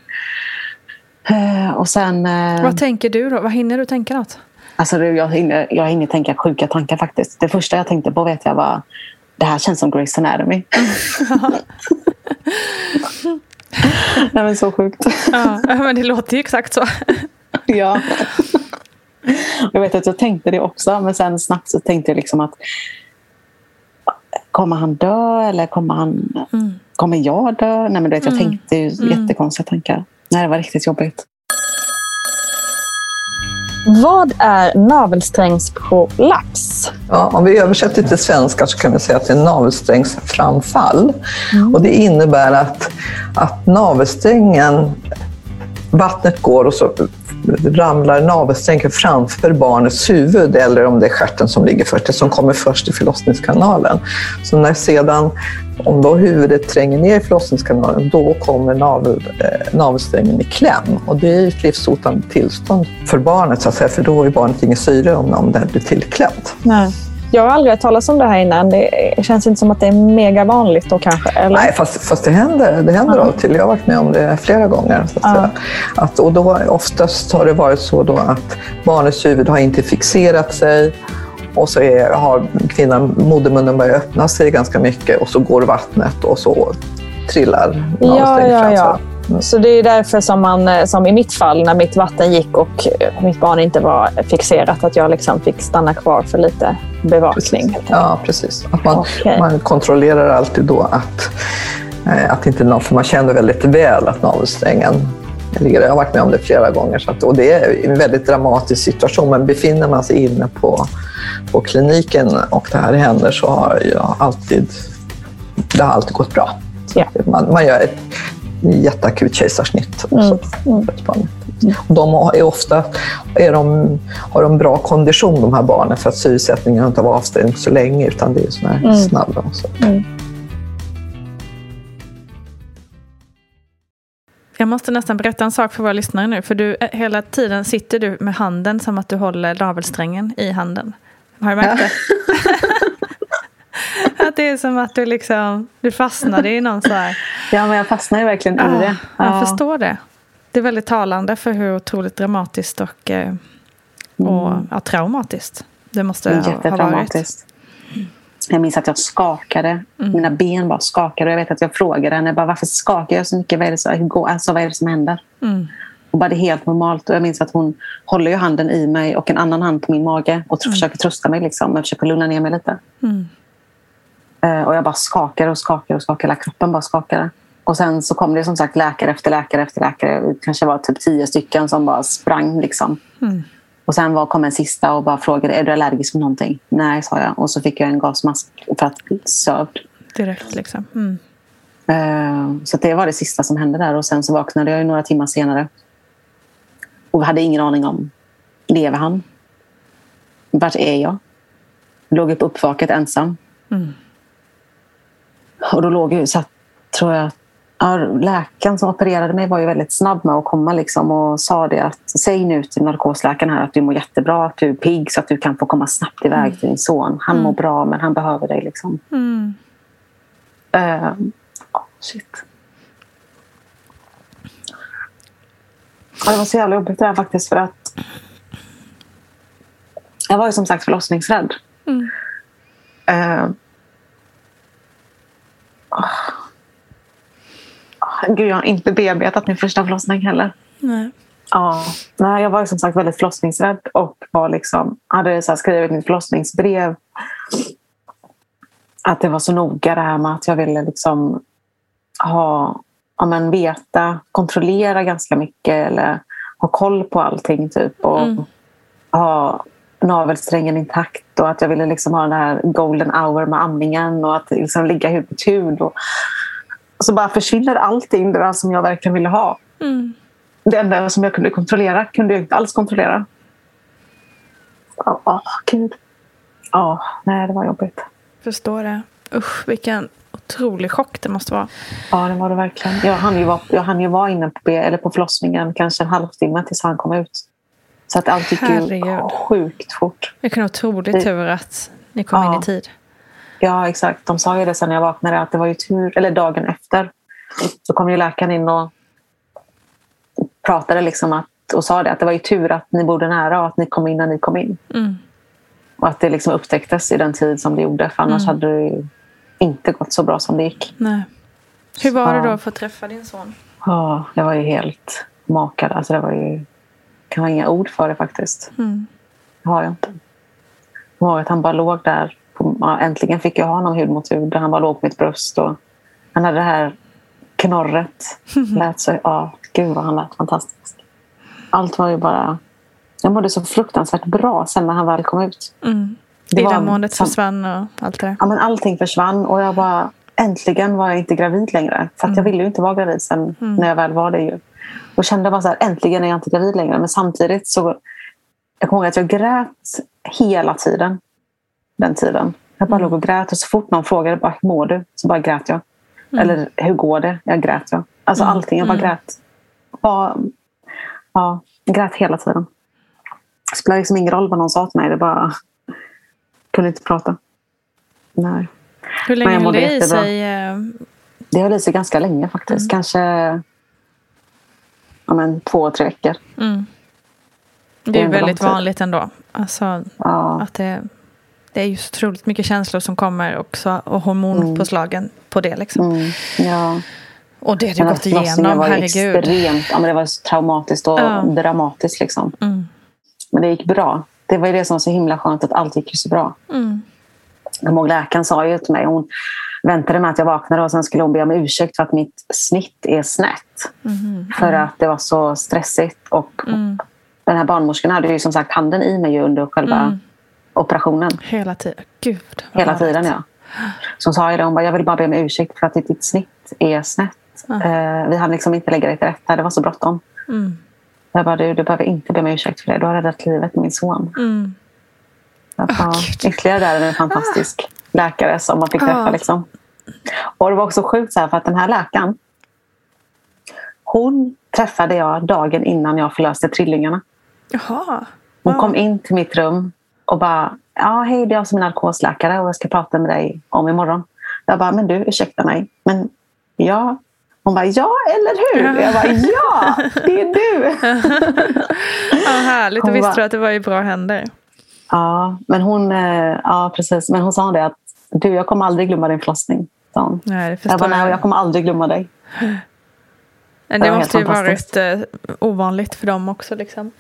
Uh, och sen, uh, Vad tänker du då? Vad hinner du tänka något? Alltså, jag, hinner, jag hinner tänka sjuka tankar faktiskt. Det första jag tänkte på vet jag var det här känns som Grey's Anatomy. [LAUGHS] [LAUGHS] Nej men så sjukt. ja, men det låter ju exakt så. ja. Jag vet att jag tänkte det också men sen snabbt så tänkte jag liksom att kommer han dö eller kommer, han, mm. kommer jag dö? Nej, men du vet, jag Mm. tänkte ju Mm. jättekonstiga tankar. Nej, det var riktigt jobbigt. Vad är navelsträngsprolaps? Ja, om vi översätter till svenska så kan vi säga att det är navelsträngsframfall. Och det innebär att, att navelsträngen vattnet går och så ramlar navelsträngen framför barnets huvud eller om det är stjärten som ligger först, det som kommer först i förlossningskanalen. Så när sedan, om då huvudet tränger ner i förlossningskanalen, då kommer navel, eh, navelsträngen i kläm. Och det är ett livshotande tillstånd för barnet, så att säga, för då har barnet inget syre om, om det blir tillklämt. Nej. Jag har aldrig hört talas om det här innan. Det känns inte som att det är mega vanligt då kanske? Eller? Nej, fast, fast det händer, det händer ja. av och till. Jag har varit med om det flera gånger. Så att ja. att, och då, oftast har det varit så då att barnets huvud har inte fixerat sig och så är, har kvinnan, modermunnen börjat öppna sig ganska mycket och så går vattnet och så trillar ja, ja, ja. Så det är därför som, man, eh, som i mitt fall, när mitt vatten gick och eh, mitt barn inte var fixerat, att jag liksom fick stanna kvar för lite bevakning. Precis. Ja, precis. Att man, okay. man kontrollerar alltid då att, eh, att inte någon, för man känner väldigt väl att navelsträngen ligger Jag har varit med om det flera gånger. Så att, och det är en väldigt dramatisk situation, men befinner man sig inne på, på kliniken och det här händer så har jag alltid, det har alltid gått bra. Ja. Man, man gör ett jätteakut kejsarsnitt. Mm. Mm. De är ofta är de, har de bra kondition, de här barnen, för att syresättningen inte var avstängd så länge, utan det är såna här mm. snabba. Och så. Mm. Jag måste nästan berätta en sak för våra lyssnare nu. För du, eh, hela tiden sitter du med handen som att du håller navelsträngen i handen. Har du märkt det? [LAUGHS] att det är som att du liksom, du fastnade i någon så här... [LAUGHS] Ja, men jag fastnade verkligen i det. Ja. Jag förstår det. Det är väldigt talande för hur otroligt dramatiskt och, eh, och mm. ja, traumatiskt det måste ha varit. Jag minns att jag skakade. Mm. Mina ben bara skakade. Och jag vet att jag frågade henne bara, varför skakar jag så mycket. Vad är det, så, alltså, vad är det som händer? Mm. Och bara det är helt normalt. Och jag minns att hon håller ju handen i mig och en annan hand på min mage och mm. försöker trösta mig. Liksom, och försöker lugna ner mig lite. Mm. Uh, och jag bara skakade och skakade och skakade. Hela kroppen bara skakade. Och sen så kom det som sagt läkare efter läkare efter läkare. Det kanske var typ tio stycken som bara sprang. Liksom. Mm. Och sen var, kom en sista och bara frågade är du allergisk mot någonting. Nej, sa jag. Och så fick jag en gasmask för att sövd. Direkt liksom. Mm. Uh, så det var det sista som hände där. Och sen så vaknade jag några timmar senare. Och hade ingen aning om, lever han? Vart är jag? Låg upp uppvaket ensam. Mm. Och då låg jag, satt, tror jag, Ja, läkaren som opererade mig var ju väldigt snabb med att komma liksom och sa det att säg nu till narkosläkaren här att du mår jättebra, att du är pigg så att du kan få komma snabbt iväg mm. till din son. Han mm. mår bra men han behöver dig. Liksom. Mm. Uh, oh, shit. Ja, det var så jävla jobbigt det här faktiskt för att jag var ju som sagt förlossningsrädd. Mm. Uh, oh Gud, jag har inte bearbetat min första förlossning heller. Nej. Ja, nej, jag var som sagt väldigt förlossningsrädd och var liksom, hade så skrivit mitt förlossningsbrev. Att det var så noga det här med att jag ville liksom ha, ja, men veta, kontrollera ganska mycket eller ha koll på allting. Typ, och mm. ha navelsträngen intakt och att jag ville liksom ha den här golden hour med amningen och att liksom ligga hud mot hud. Och, så bara försvinner allting det där som jag verkligen ville ha. Mm. Det enda som jag kunde kontrollera kunde jag inte alls kontrollera. Åh, oh, gud. Ja, oh, nej, det var jobbigt. Förstår det. Usch, vilken otrolig chock det måste vara. Ja, det var det verkligen. Jag hann ju vara, jag hann ju vara inne på, eller på förlossningen kanske en halvtimme tills han kom ut. Så att allt gick ju sjukt fort. Vilken otrolig tur att ni kom ja. in i tid. Ja, exakt. De sa ju det sen när jag vaknade, att det var ju tur, eller dagen efter, så kom ju läkaren in och pratade liksom att, och sa det, att det var ju tur att ni bodde nära och att ni kom in när ni kom in. Mm. Och att det liksom upptäcktes i den tid som det gjorde, för annars mm. hade det ju inte gått så bra som det gick. Nej. Hur var det då att få träffa din son? Ja, det var ju helt makad. Alltså det var ju... Jag kan ha inga ord för det faktiskt. Mm. Det har jag inte. Jag att han bara låg där ja, äntligen fick jag ha honom hud mot hud. Han bara låg på mitt bröst. Och han hade det här knorret. [LAUGHS] Lät så, ja, gud vad han lät fantastisk. Allt var ju bara... Jag mådde så fruktansvärt bra sen när han väl kom ut. Mm. Illamåendet försvann och allt det där? Ja, men allting försvann. Och jag bara... äntligen var jag inte gravid längre. För att jag ville ju inte vara gravid sen när jag väl var det. Ju. Och kände bara så här, äntligen är jag inte gravid längre. Men samtidigt så... Jag kommer ihåg att jag grät hela tiden. Den tiden. Jag bara låg och grät och så fort någon frågade bara, hur mår du? Så bara grät jag. Eller hur går det? Jag grät. Jag. Alltså allting. Jag bara grät. Bara, ja, jag grät hela tiden. Det spelade liksom ingen roll vad någon sa till mig. Det bara... kunde inte prata. Nej. Hur länge jag höll det i sig? eh, Det höll i sig ganska länge faktiskt. Kanske ja, men, två, tre veckor. Mm. Det Det är väldigt vanligt ändå. Alltså, Ja. att det, det är ju så otroligt mycket känslor som kommer också, och hormonpåslagen på det. Liksom. Mm, ja. Och det har du gått igenom, var herregud. Extremt, ja, men det var så traumatiskt och Ja. dramatiskt. Liksom. Mm. Men det gick bra. Det var ju det som var så himla skönt, att allt gick så bra. Mm. Jag kommer ihåg läkaren sa ju till mig, hon väntade med att jag vaknade och sen skulle hon be om ursäkt för att mitt snitt är snett. För att det var så stressigt. Och Mm. Den här barnmorskan hade ju som sagt handen i mig under själva Mm. operationen. Hela tiden. Gud. Hela tiden, ja. Så hon sa ju det, hon bara, jag vill bara be om ursäkt för att ditt snitt är snett. Eh, vi hann liksom inte lägga det till rätta, det var så bråttom. Mm. Jag bara, du, du behöver inte be om ursäkt för det. Du har räddat livet min son. Mm. Jag Åh, Gud. ytterligare där en fantastisk läkare som man fick träffa. Ja. Liksom. Och det var också sjukt så här, för att den här läkaren hon träffade jag dagen innan jag förlöste trillingarna. Jaha. Hon Ja. kom in till mitt rum och bara, ja hej det är jag som är narkosläkare och jag ska prata med dig om imorgon. Jag bara, men du ursäkta mig, men ja. Hon bara, ja eller hur? Jag bara, ja det är du. [LAUGHS] Ja, härligt. Hon Och visste bara- du att det var i bra händer? Ja, men hon, eh, ja, precis. Men hon sa det att du, jag kommer aldrig glömma din förlossning. hon. Nej, det Jag bara, nej, jag. kommer aldrig glömma dig. Det det måste ju varit eh, ovanligt för dem också. Liksom.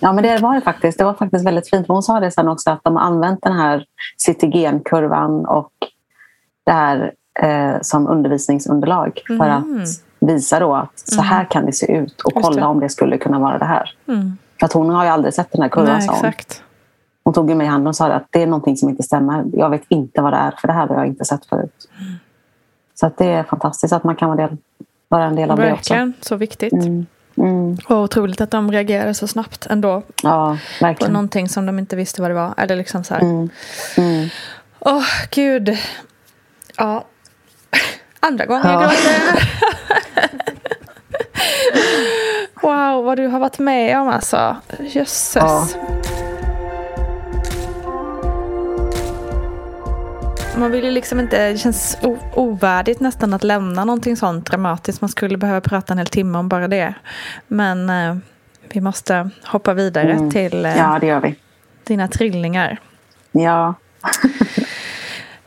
Ja, men det var det faktiskt. Det var faktiskt väldigt fint. Hon sa det sen också att de har använt den här cytogenkurvan och det här eh, som undervisningsunderlag för Mhm. att visa då att så här kan det se ut och kolla om det skulle kunna vara det här. Mm. För att hon har ju aldrig sett den här kurvan, Nej, sa hon. exakt. Hon tog mig i handen och sa att det är någonting som inte stämmer. Jag vet inte vad det är, för det här har jag inte sett förut. Så att det är fantastiskt att man kan vara, del, vara en del av det också. Verkligen, så viktigt. Mm. Mm. Och otroligt att de reagerade så snabbt ändå Ja, på verkligen. någonting som de inte visste vad det var. Eller liksom så här. Mm. Mm. Åh, gud. Ja. [LAUGHS] Andra gången Ja. jag gråter. [LAUGHS] [LAUGHS] wow, vad du har varit med om alltså. Jösses. Ja. Man vill ju liksom inte, det känns ovärdigt nästan att lämna någonting sånt dramatiskt. Man skulle behöva prata en hel timme om bara det. Men eh, vi måste hoppa vidare Mm. till eh, Ja, det gör vi. dina trillingar. Ja.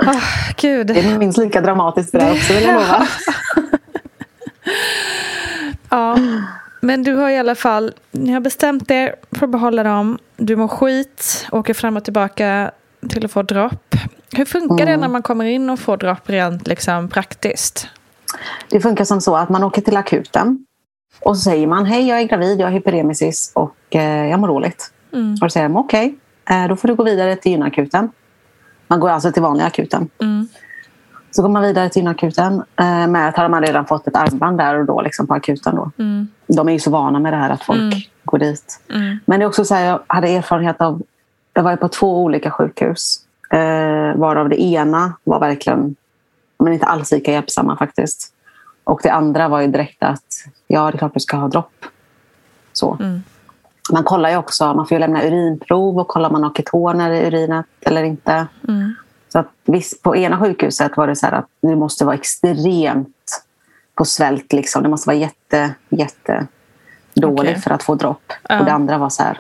Åh, gud. Det är minst lika dramatiskt det där också, vill jag lova. Ja, men du har i alla fall, ni har bestämt er för att behålla dem. Du mår skit, åker fram och tillbaka till att få dropp. Hur funkar det Mm. när man kommer in och får dropp rent liksom, praktiskt? Det funkar som så att man åker till akuten och så säger man hej, jag är gravid, jag har hyperemesis och eh, jag mår dåligt. Mm. Och då säger de okej, eh, då får du gå vidare till gynakuten. Man går alltså till vanliga akuten. Mm. Så går man vidare till gynakuten eh, med att har man redan fått ett armband där och då liksom på akuten. Då. Mm. De är ju så vana med det här att folk Mm. går dit. Mm. Men det är också så här, jag hade erfarenhet av... Jag var på två olika sjukhus. Eh, varav det ena var verkligen men inte alls lika hjälpsamma faktiskt. Och det andra var ju direkt att ja, det är klart du ska ha dropp. Så. Mm. Man kollar ju också, man får ju lämna urinprov och kolla om man har ketoner i urinet eller inte. Mm. Så att visst, på ena sjukhuset var det så här att du måste vara extremt på svält. Liksom. Det måste vara jätte, jätte dåligt Okej. för att få dropp. Ja. Och det andra var så här,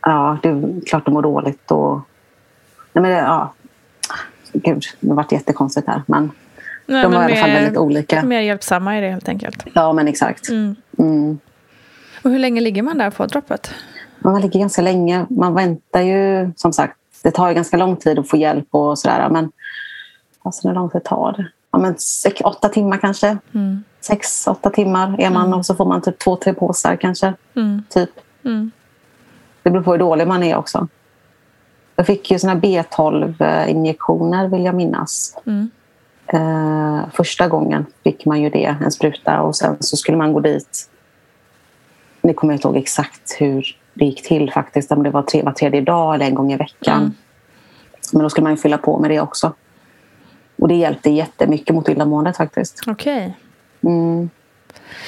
ja, det är klart du mår dåligt. Och... Nej, men det, ja. Gud, det har varit jättekonstigt här. Men Nej, de men var i alla fall mer- väldigt olika. Mer hjälpsamma är det helt enkelt. Ja, men exakt. Mm. Mm. Och hur länge ligger man där på droppet? Man ligger ganska länge. Man väntar ju, som sagt, det tar ju ganska lång tid att få hjälp och sådär. Men alltså, hur lång tid tar det? Ja, men sex, åtta timmar kanske. Mm. Sex, åtta timmar är man och så får man typ två, tre påsar kanske. Mm. Typ. Mm. Det beror på hur dålig man är också. Jag fick ju såna B12-injektioner vill jag minnas. Mm. Eh, första gången fick man ju det, en spruta och sen så skulle man gå dit. Nu kommer jag inte ihåg exakt hur det gick till faktiskt, om det var tre, var tredje dag eller en gång i veckan. Mm. Men då skulle man ju fylla på med det också. Och det hjälpte jättemycket mot illamåendet faktiskt. Okej. Mm.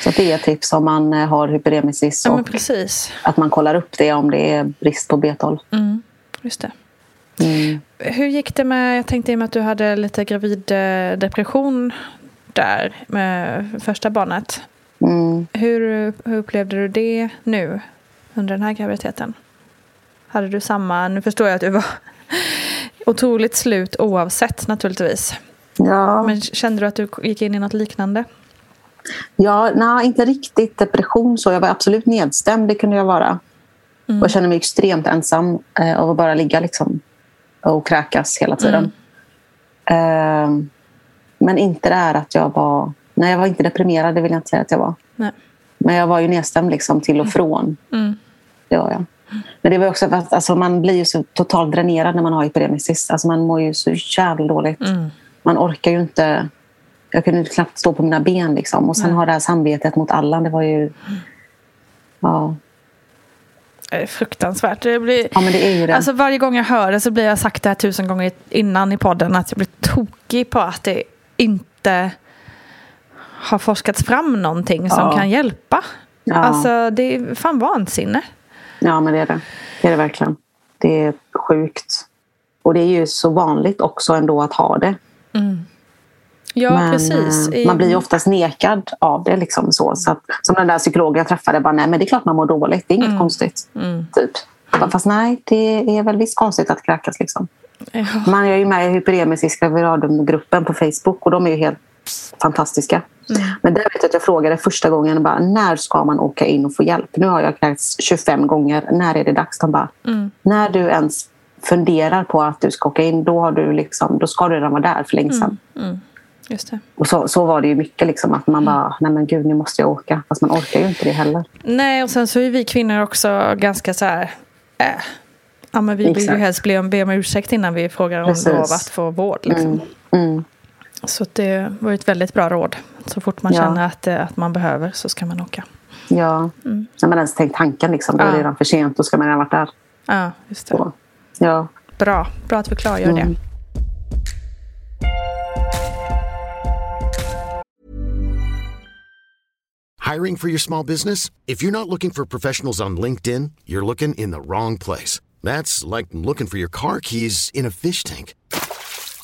Så det är ett tips om man eh, har hyperemesis Ja, och precis. att man kollar upp det om det är brist på B12. Mm. Just det. Mm. Hur gick det med, jag tänkte i och med att du hade lite graviddepression där med första barnet. Mm. Hur, hur upplevde du det nu under den här graviditeten? Hade du samma, nu förstår jag att du var otroligt slut oavsett naturligtvis. Ja. Men kände du att du gick in i något liknande? Ja, nej, inte riktigt depression så. Jag var absolut nedstämd, det kunde jag vara. Mm. Och jag kände mig extremt ensam eh, av att bara ligga liksom, och kräkas hela tiden. Eh, men inte det här att jag var... Nej, jag var inte deprimerad, det vill jag inte säga att jag var. Nej. Men jag var ju nedstämd liksom, till och från. Mm. Det var jag. Men det var också för att alltså, man blir ju så totalt dränerad när man har hyperemesis. Alltså, man mår ju så jävla dåligt. Mm. Man orkar ju inte... Jag kunde knappt stå på mina ben. Liksom. Och sen Nej. ha det här samvetet mot Allan. Det var ju... Ja, fruktansvärt. Det blir, ja men det är ju det. Alltså varje gång jag hör det så blir jag sagt det här tusen gånger innan i podden att jag blir tokig på att det inte har forskats fram någonting som Ja. kan hjälpa. Ja. Alltså det är fan vansinne. Ja, men det är det. Det är det verkligen. Det är sjukt. Och det är ju så vanligt också ändå att ha det. Ja, men precis. eh, I- man blir ju oftast nekad av det. Liksom så. Så att, som den där psykologen jag träffade, bara, nej men det är klart man mår dåligt. Det är inget konstigt. Mm. Typ. Fast nej, det är väl visst konstigt att kräkas. Liksom. Ja. Man är ju med i Hyperemesis Gravidum-gruppen på Facebook och de är ju helt fantastiska. Mm. Men där vet jag att jag frågade första gången bara, när ska man åka in och få hjälp? Nu har jag kräkts 25 gånger. När är det dags? De bara, Mm. när du ens funderar på att du ska åka in, då, har du liksom, då ska du redan vara där för länge sedan. Mm. Det. Och så, så var det ju mycket. Liksom, att man bara, nej men gud, nu måste jag åka. Fast man orkar ju inte det heller. Nej, och sen så är vi kvinnor också ganska så här... Äh. Ja, men vi vill ju Exakt. helst be om, be om ursäkt innan vi frågar om Precis. lov att få vård. Liksom. Mm. Mm. Så det var ett väldigt bra råd. Så fort man Ja. känner att, eh, att man behöver så ska man åka. Ja, när man ens tänkt tanken, liksom, då är det redan för sent. Då ska man redan varit där. Ja, just det. Så. Ja. Bra. Bra att vi klargör Mm. det. Hiring for your small business? If you're not looking for professionals on LinkedIn, you're looking in the wrong place. That's like looking for your car keys in a fish tank.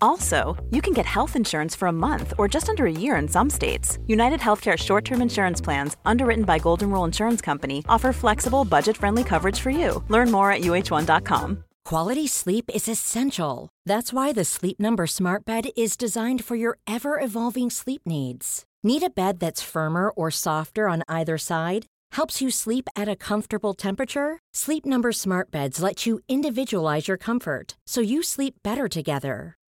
Also, you can get health insurance for a month or just under a year in some states. United Healthcare short term insurance plans, underwritten by Golden Rule Insurance Company, offer flexible, budget friendly coverage for you. Learn more at uh1.com. Quality sleep is essential. That's why the Sleep Number Smart Bed is designed for your ever evolving sleep needs. Need a bed that's firmer or softer on either side? Helps you sleep at a comfortable temperature? Sleep Number Smart Beds let you individualize your comfort so you sleep better together.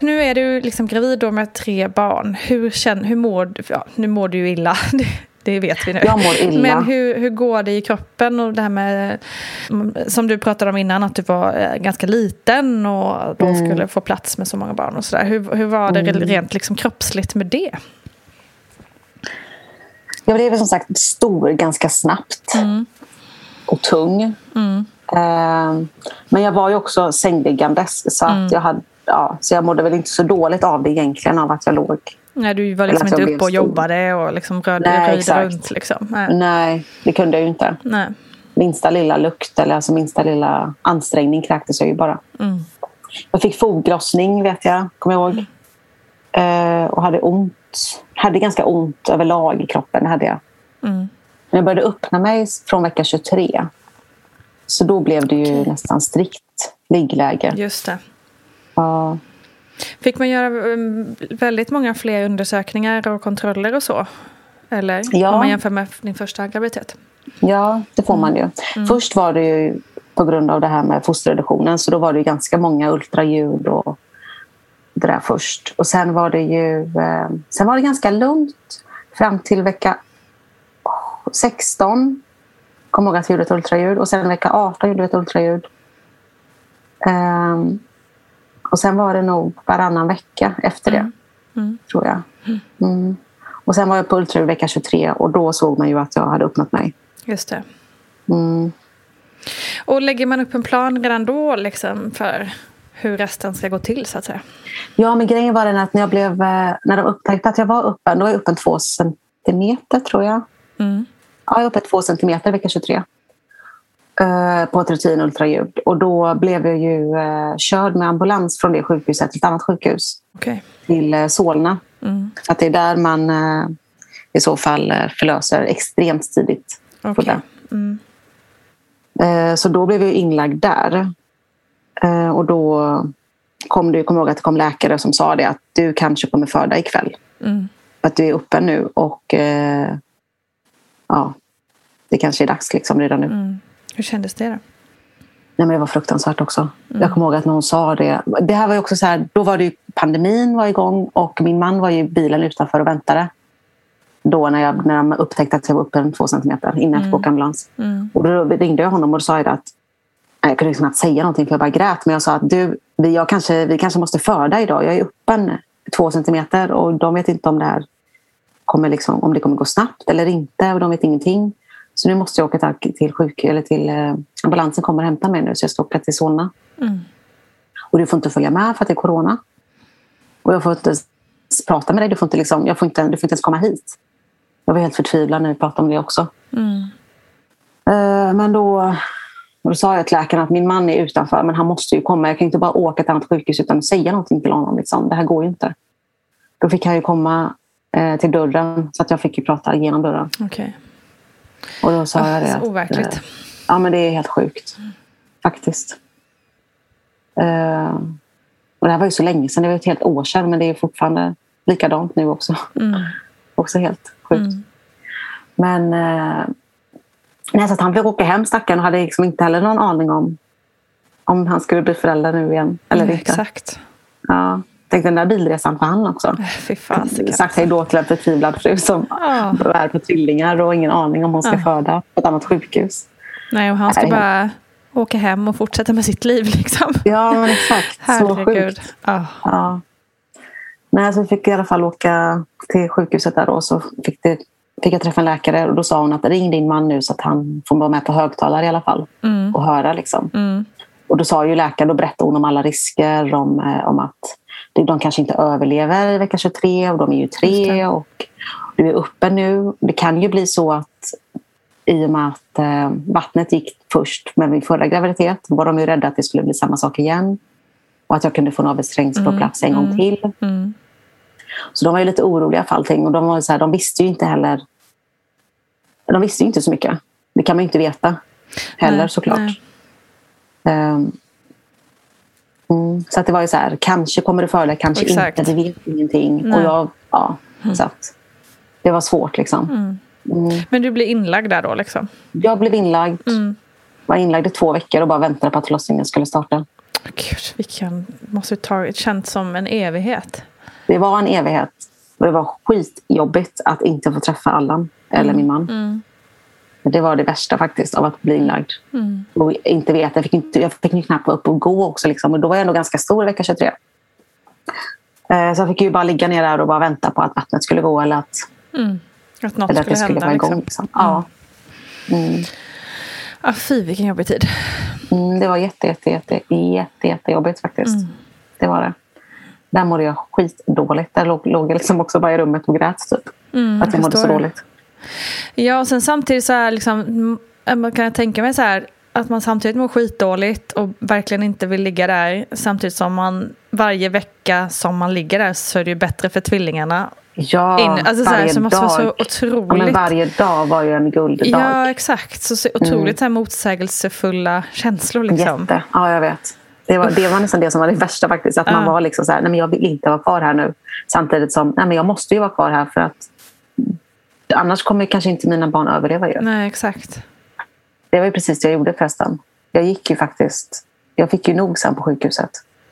Nu är du liksom gravid då med tre barn. Hur, känner, hur mår du? Ja, nu mår du ju illa. [LAUGHS] Det, vet vi nu. Jag mår illa. Men hur, hur går det i kroppen? Och det här med, som du pratade om innan, att du var eh, ganska liten och då Mm. skulle få plats med så många barn och sådär. Hur, hur var det Mm. rent liksom kroppsligt med det? Jag blev som sagt stor ganska snabbt. Och tung. Eh, men jag var ju också sängliggandes. Så, att jag hade, ja, så jag mådde väl inte så dåligt av det egentligen. Av att jag låg. Nej, du var liksom inte uppe och jobbade och liksom rörde, Nej, exakt. runt. Liksom. Nej. Nej, det kunde jag ju inte. Nej. Minsta lilla lukt eller alltså minsta lilla ansträngning kräktes jag ju bara. Mm. Jag fick foglossning vet jag, kommer jag ihåg. Eh, och hade ont. Hade ganska ont överlag i kroppen. Hade jag. Mm. Men jag började öppna mig från vecka 23. Så då blev det ju nästan strikt liggläge. Just det. Ja. Fick man göra mm, väldigt många fler undersökningar och kontroller och så? Eller Ja. om man jämför med din första graviditet? Ja, det får man ju. Mm. Först var det ju på grund av det här med fosterreduktionen så då var det ju ganska många ultraljud och det där först. Och sen var det ju eh, sen var det ganska lugnt fram till vecka 16. Kom ihåg att vi gjorde ett ultraljud och sen vecka 18 gjorde vi ett ultraljud. Ehm, och sen var det nog varannan vecka efter det, Mm. tror jag. Mm. Och sen var jag på ultraljud vecka 23 och då såg man ju att jag hade öppnat mig. Just det. Mm. Och lägger man upp en plan redan då liksom för hur resten ska gå till så att säga? Ja, men grejen var den att när, jag blev, eh, när de upptäckte att jag var öppen, då var jag öppen två centimeter tror jag. Mm. Ja, jag var öppen två centimeter vecka 23. Eh, På ett rutinultraljud. Och då blev jag ju eh, körd med ambulans från det sjukhuset till ett annat sjukhus. Okej. Till eh, Solna. Mm. Att det är där man i så fall förlöser extremt tidigt. Foster. Mm. Så då blev jag inlagd där. Och då kom det, kom ihåg att det kom läkare som sa det att du kanske kommer föda ikväll. Mm. Att du är uppe nu och ja, det kanske är dags liksom redan nu. Mm. Hur kändes det då? Nej, men det var fruktansvärt också. Jag kommer ihåg att någon sa det. Det här var också så här, då var det pandemin var igång och min man var i bilen utanför och väntade. Då när, jag, när de upptäckte att jag var uppe två centimeter innan jag fick åka ambulans. Mm. Och då ringde jag honom och sa att jag kunde liksom knappt säga någonting för jag bara grät. Men jag sa att du, vi, jag kanske, vi kanske måste föda idag. Jag är öppen två centimeter och de vet inte om det här kommer liksom, om det kommer gå snabbt eller inte. Och de vet ingenting. Så nu måste jag åka till, sjuk eller till eh, ambulansen kommer och hämta mig nu så jag ska åka till Solna. Mm. Och du får inte följa med för att det är corona. Och jag får inte prata med dig. Du får inte, liksom, jag får inte, du får inte ens komma hit. Jag var helt förtvivlad när vi pratade om det också. Mm. Eh, Men då, då sa jag till läkaren att min man är utanför men han måste ju komma. Jag kan inte bara åka till annat sjukhus utan att säga någonting till honom. Liksom. Det här går ju inte. Då fick han ju komma eh, till dörren så att jag fick ju prata genom dörren. Okej. Och då sa Ah, jag det. så att, overkligt. eh, Ja men det är helt sjukt. Faktiskt. Eh, och det här var ju så länge sedan. Det var ett helt år sedan men det är fortfarande likadant nu också. Mm. [LAUGHS] Också helt sjukt. Mm. Men eh, nej, så att han fick åka hem stackaren och hade liksom inte heller någon aning om om han skulle bli förälder nu igen. Eller Mm, inte. Exakt. Ja. Tänk den där bilresan för han också. Fy fasiken. Sagt hej då till en förtvivlad fru som Ja. [LAUGHS] bär på tvillingar och ingen aning om hon ska Ja. föda på ett annat sjukhus. Nej, och han ska bara åka hem och fortsätta med sitt liv liksom. Ja, men exakt. Så Herregud. sjukt. Ja. Ja. Nej, så vi fick i alla fall åka till sjukhuset där och så fick, det, fick jag träffa en läkare och då sa hon att ring din man nu så att han får vara med på högtalare i alla fall Mm. och höra. Liksom. Mm. Och då sa ju läkaren, då berättade hon om alla risker om, eh, om att de kanske inte överlever i vecka 23 och de är ju tre och du är uppe nu. Det kan ju bli så att i och med att eh, vattnet gick först med min förra graviditet var de ju rädda att det skulle bli samma sak igen. Och att jag kunde få navelsträngs på Mm, plats en gång mm. till. Mm. Så de var ju lite oroliga för allting och de, var så här, de visste ju inte heller de visste ju inte så mycket. Det kan man ju inte veta heller Nej, såklart. nej. Ehm, mm, så att det var ju så här, kanske kommer det före, kanske Exakt. inte, vi vet ingenting. Nej. Och jag, ja, så att det var svårt liksom. Mm. Men du blev inlagd där då liksom? Jag blev inlagd, var inlagd i två veckor och bara väntade på att förlossningen skulle starta. Gud, vilken... Måste ta... Känns som en evighet. Det var en evighet. Och det var skitjobbigt att inte få träffa Allan eller min man. Men Det var det värsta faktiskt av att bli inlagd. Och inte veta. Jag fick, inte, jag fick ju knappt vara uppe och gå också. Liksom. Och då var jag ändå ganska stor vecka 23. Eh, Så jag fick ju bara ligga ner där och bara vänta på att vattnet skulle gå eller att, Att något eller att det skulle skulle hända. vara igång. Liksom. Liksom. Ja. Mm. Ah, fy, vilken jobbig tid. Mm, det var jätte, jätte, jätte, jätte, jättejobbigt faktiskt. Det var det. Där mådde jag skitdåligt. Där låg, låg jag liksom också bara i rummet och grät. Typ. att jag mådde så det. dåligt. Ja, och sen samtidigt så är liksom, mm, man kan jag tänka mig så här att man samtidigt mår skitdåligt och verkligen inte vill ligga där samtidigt som man varje vecka som man ligger där så är det ju bättre för tvillingarna. Ja, In- alltså så här, varje så måste dag. vara så Ja, otroligt. men varje dag var ju en gulddag. Ja, exakt. Så, så otroligt så här motsägelsefulla känslor liksom. Jätte. Ja, jag vet. Det var, det var nästan det som var det värsta faktiskt. Att man Ja. var liksom så här, nej men jag vill inte vara kvar här nu. Samtidigt som, nej men jag måste ju vara kvar här för att annars kommer kanske inte mina barn överleva ju. Nej, exakt. Det var ju precis det jag gjorde förresten. Jag gick ju faktiskt, jag fick ju nog sen på sjukhuset.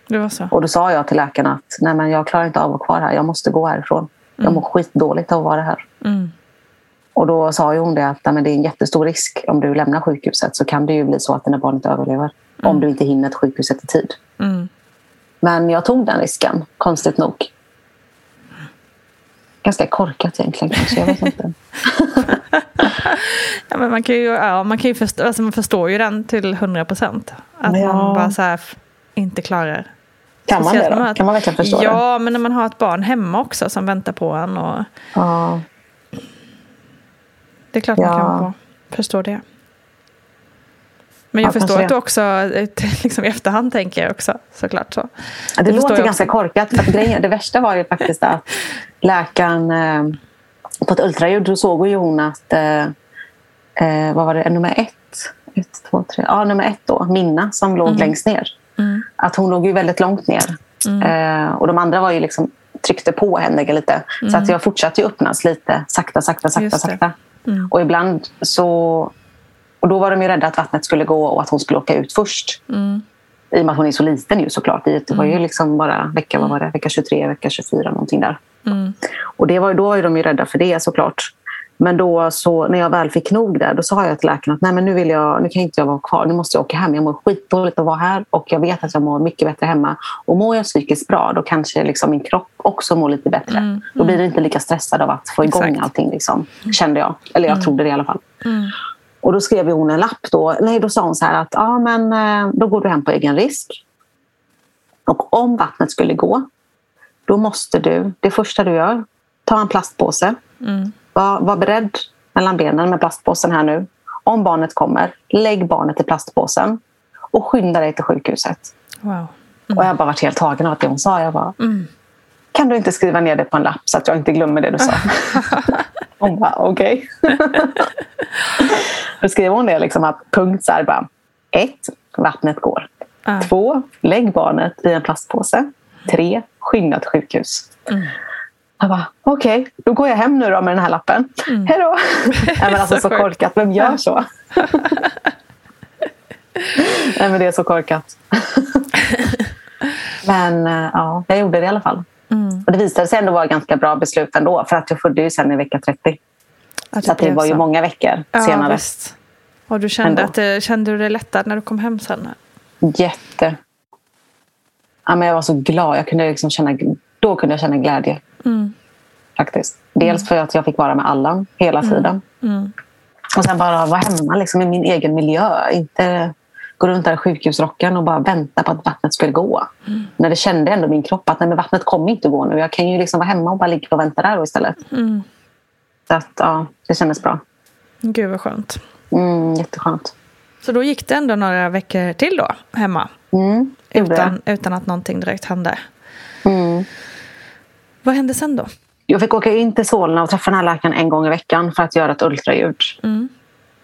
Det var så. Och då sa jag till läkarna att nej men jag klarar inte av att vara kvar här. Jag måste gå härifrån. Jag Mm. mår skitdåligt av att vara här. Och då sa ju hon det att nej, men det är en jättestor risk om du lämnar sjukhuset så kan det ju bli så att dina barn inte överlever. Om du inte hinner till sjukhuset i tid. Mm. Men jag tog den risken, konstigt nog. Ganska korkat egentligen kanske, jag vet inte. [LAUGHS] Ja, men man kan ju, ja, man kan ju förstå, alltså man förstår ju den till hundra procent. Att Ja. man bara så här inte klarar. Kan man det då? har- Kan man verkligen förstå det? Ja, men när man har ett barn hemma också som väntar på en. Och Ja. det är klart man kan förstå det. Men jag Ja, förstår att du det. också, eh, [LAUGHS] liksom i efterhand tänker jag också såklart. Så. Ja, Det låter ganska korkat. För grejen, det värsta var ju faktiskt att [LAUGHS] läkaren eh, på ett ultraljud då såg ju hon att eh, eh, vad var det, nummer ett? ett två, tre. Ja, nummer ett då, Minna som låg längst ner. Att hon låg ju väldigt långt ner. Eh, och de andra var ju liksom tryckte på henne lite. Så att jag fortsatte ju öppnas lite sakta, sakta, sakta, sakta. Och ibland så... Och då var de ju rädda att vattnet skulle gå och att hon skulle åka ut först. I och med att hon är så liten ju såklart. Det var ju liksom bara vecka, vad var det? vecka 23, vecka 24 någonting där. Och det var, då var de ju rädda för det såklart. Men då så, när jag väl fick nog där, då sa jag till läkaren att nej men nu, vill jag, nu kan inte jag vara kvar. Nu måste jag åka hem. Jag mår skitdåligt att vara här och jag vet att jag mår mycket bättre hemma. Och mår jag psykiskt bra, då kanske liksom min kropp också mår lite bättre. Då blir det inte lika stressad av att få igång Exakt. allting. Liksom, kände jag. Eller jag trodde det i alla fall. Och då skrev hon en lapp. Då, nej, då sa hon så här att ja, men, eh, då går du hem på egen risk. Och om vattnet skulle gå, då måste du, det första du gör, ta en plastpåse. Var, var beredd mellan benen med plastpåsen här nu. Om barnet kommer, lägg barnet i plastpåsen och skynda dig till sjukhuset. Wow. Och jag bara varit helt tagen av det hon sa. Jag bara, kan du inte skriva ner det på en lapp så att jag inte glömmer det du sa? [LAUGHS] hon bara, okej. [LAUGHS] Då skrev hon det liksom att punkt så här bara. Ett, vattnet går. Två, lägg barnet i en plastpåse. Tre, skynda till sjukhus. Jag bara, okej, då går jag hem nu då med den här lappen. Hej då! [LAUGHS] Nej, men alltså, Så korkat, vem gör så? Nej, men det är så korkat. [LAUGHS] men eh, ja, jag gjorde det i alla fall. Och det visade sig ändå vara ganska bra beslut ändå. För att jag födde ju sen i vecka 30. Att Så det blev var ju så. många veckor Ja, senare. visst. Och du kände, Ändå. att det, kände du dig lättad när du kom hem sen? Jätte. Ja, men jag var så glad. Jag kunde liksom känna, då kunde jag känna glädje. Faktiskt. Dels för att jag fick vara med Allan hela tiden. Och sen bara vara hemma liksom, i min egen miljö. Inte gå runt där i sjukhusrocken och bara vänta på att vattnet skulle gå. När det kände ändå min kropp att nej, men vattnet kommer inte gå nu. Jag kan ju liksom vara hemma och bara ligga och vänta där istället. Så att, ja, det kändes bra. Gud vad skönt. Mm, jätteskönt. Så då gick det ändå några veckor till då, hemma? Mm, Utan, utan att någonting direkt hände? Mm. Vad hände sen då? Jag fick åka in till Solna och träffa den här läkaren en gång i veckan för att göra ett ultraljud. Mm.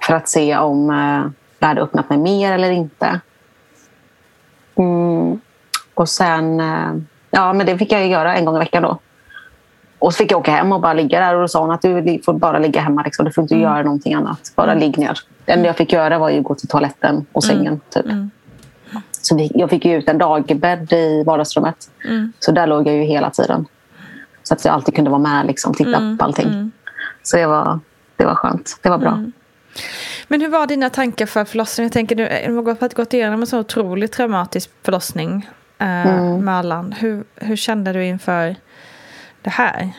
För att se om eh, jag hade öppnat mig mer eller inte. Mm. Och sen... Eh, ja, men det fick jag göra en gång i veckan då. Och så fick jag åka hem och bara ligga där och då sa hon att du får bara ligga hemma. Liksom. Du får inte Mm. göra någonting annat. Bara ligg ner. Det enda jag fick göra var ju att gå till toaletten och Mm. sängen. Typ. Så vi, jag fick ju ut en dagbädd i vardagsrummet. Mm. Så där låg jag ju hela tiden. Så att jag alltid kunde vara med och titta Mm, på allting. Så det var, det var skönt. Det var bra. Men hur var dina tankar för förlossningen? Jag tänker, du har gått, gått igenom en så otroligt traumatisk förlossning eh, Mm. med Allan. Hur, hur kände du inför det här?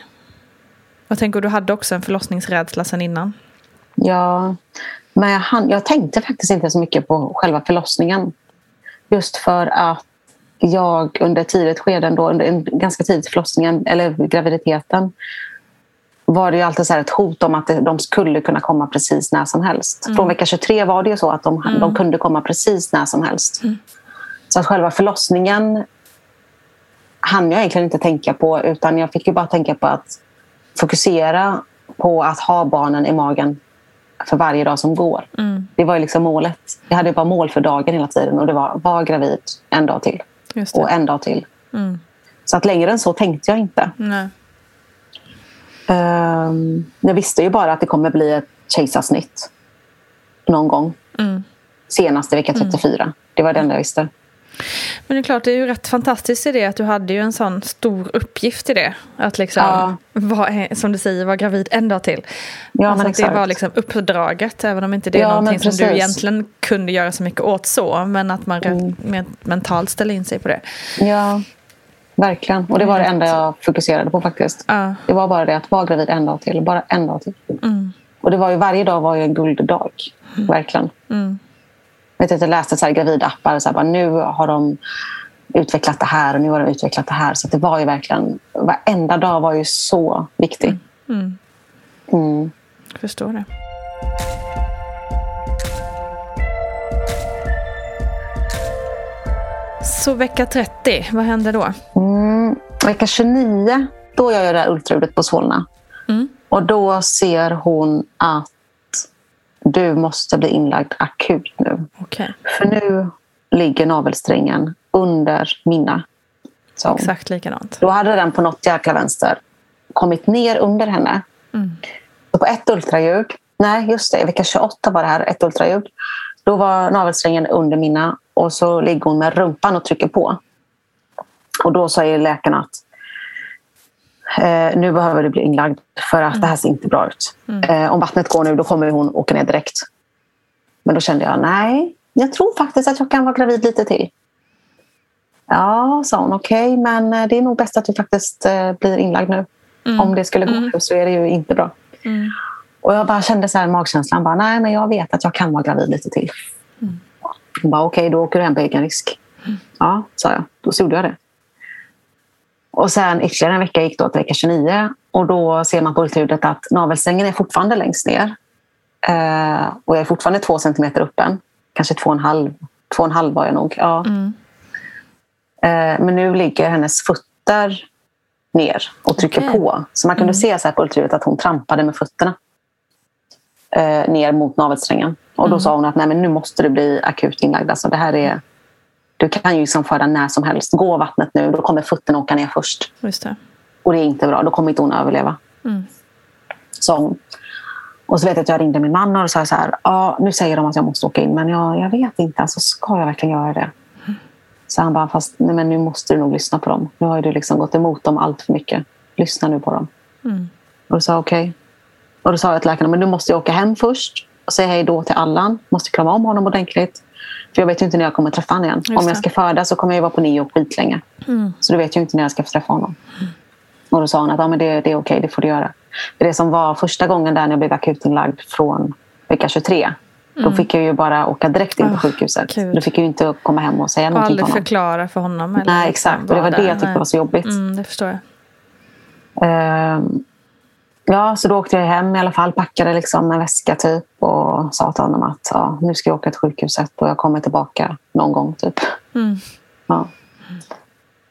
Jag tänker, du hade också en förlossningsrädsla sen innan. Ja, men jag, hann, jag tänkte faktiskt inte så mycket på själva förlossningen. Just för att jag under tidigt skede, då, under en ganska tidigt förlossningen, eller graviditeten, var det ju alltid så ett hot om att de skulle kunna komma precis när som helst. Mm. Från vecka 23 var det ju så att de, Mm. de kunde komma precis när som helst. Så att själva förlossningen hann jag egentligen inte tänka på utan jag fick ju bara tänka på att fokusera på att ha barnen i magen för varje dag som går. Mm. Det var ju liksom målet. Jag hade bara mål för dagen hela tiden och det var var gravid en dag till och en dag till. Mm. Så att längre än så tänkte jag inte. Nej. Ehm, jag visste ju bara att det kommer bli ett kejsarsnitt någon gång. Mm. Senast i vecka 34. Det var det enda jag visste. Men det är klart, det är ju rätt fantastiskt i det att du hade ju en sån stor uppgift i det. Att liksom, Ja. vara, som du säger, vara gravid en dag till. Ja, alltså men att det var liksom uppdraget, även om inte det är Ja, någonting som du egentligen kunde göra så mycket åt så. Men att man Mm. mentalt ställer in sig på det. Ja, verkligen. Och det var det enda jag fokuserade på faktiskt. Ja. Det var bara det att vara gravid en dag till. Bara en dag till. Mm. Och det var ju, varje dag var ju en gulddag. Verkligen. Mm. Jag, vet, jag läste så här gravidappar. Så här, bara, nu har de utvecklat det här och nu har de utvecklat det här. Så det var ju verkligen... Varenda dag var ju så viktig. Mm. Mm. Jag förstår det. Så vecka 30, vad hände då? Mm. Vecka 29, då gör jag det här ultraljudet på Solna. Mm. Och då ser hon att du måste bli inlagd akut nu. Okej, För nu ligger navelsträngen under mina. Så. exakt likadant. Då hade den på något jäkla vänster kommit ner under henne. Mm. Så på ett ultraljud, nej just det, vecka 28 var det här, ett ultraljud. Då var navelsträngen under mina och så ligger hon med rumpan och trycker på. Och då säger läkaren att eh, nu behöver du bli inlagd för att det här ser inte bra ut. Eh, om vattnet går nu då kommer hon åka ner direkt. Men då kände jag, nej, jag tror faktiskt att jag kan vara gravid lite till. Ja, sa hon, okej, men eh, det är nog bäst att du faktiskt eh, blir inlagd nu. Om det skulle gå nu så är det ju inte bra. Mm. Och jag bara kände så här magkänslan, bara, nej men jag vet att jag kan vara gravid lite till. Hon bara, okej då åker du hem på egen risk. Ja, sa jag. Då så gjorde jag det. Och sen ytterligare en vecka gick då till vecka 29 och då ser man på ultraljudet att navelsträngen är fortfarande längst ner. Eh, och jag är fortfarande två centimeter öppen. Kanske två och en halv. Två och en halv var jag nog. Ja. Mm. Eh, men nu ligger hennes fötter ner och trycker Okej. på. Så man kunde se så här på ultraljudet att hon trampade med fötterna eh, ner mot navelsträngen. Och då sa hon att Nej, men nu måste du bli akut inlagd. Alltså, det här är, du kan ju liksom föda när som helst. Gå vattnet nu, då kommer fötterna åka ner först. Just det. Och det är inte bra, då kommer inte hon överleva. Mm. Sa hon. Och så vet jag att jag ringde min man och sa så här, ja, nu säger de att jag måste åka in men jag, jag vet inte, alltså, ska jag verkligen göra det? Så han bara, fast nej, men nu måste du nog lyssna på dem. Nu har du liksom gått emot dem allt för mycket. Lyssna nu på dem. Mm. Och då sa jag okej. Och då sa jag till läkaren, men du måste jag åka hem först säga hej då till Allan. Måste krama om honom ordentligt. För jag vet ju inte när jag kommer träffa honom igen. Just Om jag ska föda så kommer jag vara på neo skitlänge. Mm. Så du vet ju inte när jag ska få träffa honom. Och då sa hon att ja, men det, det är okej, det får du göra. För det som var första gången där när jag blev akutinlagd från vecka 23. Då Mm. fick jag ju bara åka direkt in på Ah, sjukhuset. gud. Då fick jag ju inte komma hem och säga Och någonting till aldrig honom. förklara för honom. Eller Nej, liksom exakt. Och det var det jag tyckte Nej. var så jobbigt. Mm, det förstår jag. Ehm, ja, så då åkte jag hem i alla fall, packade liksom en väska typ och sa till honom att ja, nu ska jag åka till sjukhuset och jag kommer tillbaka någon gång. typ. Mm. Ja.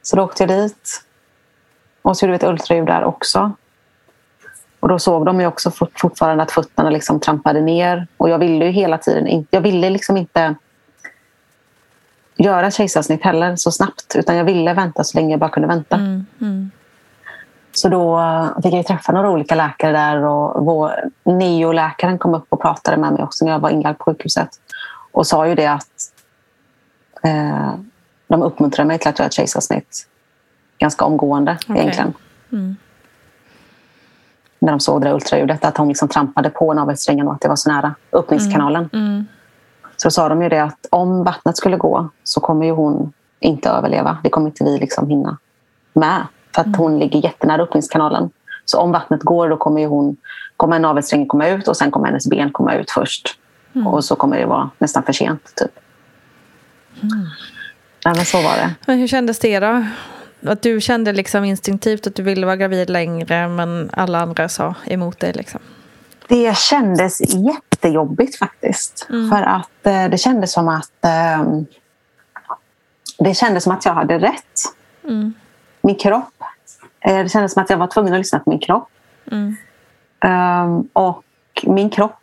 Så då åkte jag dit. Och så gjorde vi ett ultraljud där också. Och då såg de ju också fort, fortfarande att fötterna liksom trampade ner. Och jag ville ju hela tiden inte, jag ville liksom inte göra kejsarsnitt heller så snabbt. Utan jag ville vänta så länge jag bara kunde vänta. Mm, mm. Så då fick jag träffa några olika läkare där och vår neoläkaren kom upp och pratade med mig också när jag var inlagd på sjukhuset. Och sa ju det att eh, de uppmuntrade mig till att göra ett kejsarsnitt ganska omgående Okej. egentligen. Mm. När de såg det där ultraljudet, att hon liksom trampade på navelsträngen och att det var så nära öppningskanalen. Mm. Så sa de ju det att om vattnet skulle gå så kommer ju hon inte överleva. Det kommer inte vi liksom hinna med. För att hon ligger jättenära öppningskanalen. Så om vattnet går då kommer ju hon, kommer navelsträngen komma ut och sen kommer hennes ben komma ut först. Mm. Och så kommer det vara nästan för sent. Typ. Ja, men så var det. Men hur kändes det då? Att du kände liksom instinktivt att du ville vara gravid längre men alla andra sa emot dig liksom. Det kändes jättejobbigt faktiskt. För att eh, det kändes som att eh, det kändes som att jag hade rätt. Mm. Min kropp. Eh, det kändes som att jag var tvungen att lyssna på min kropp. Mm. Ehm, och min kropp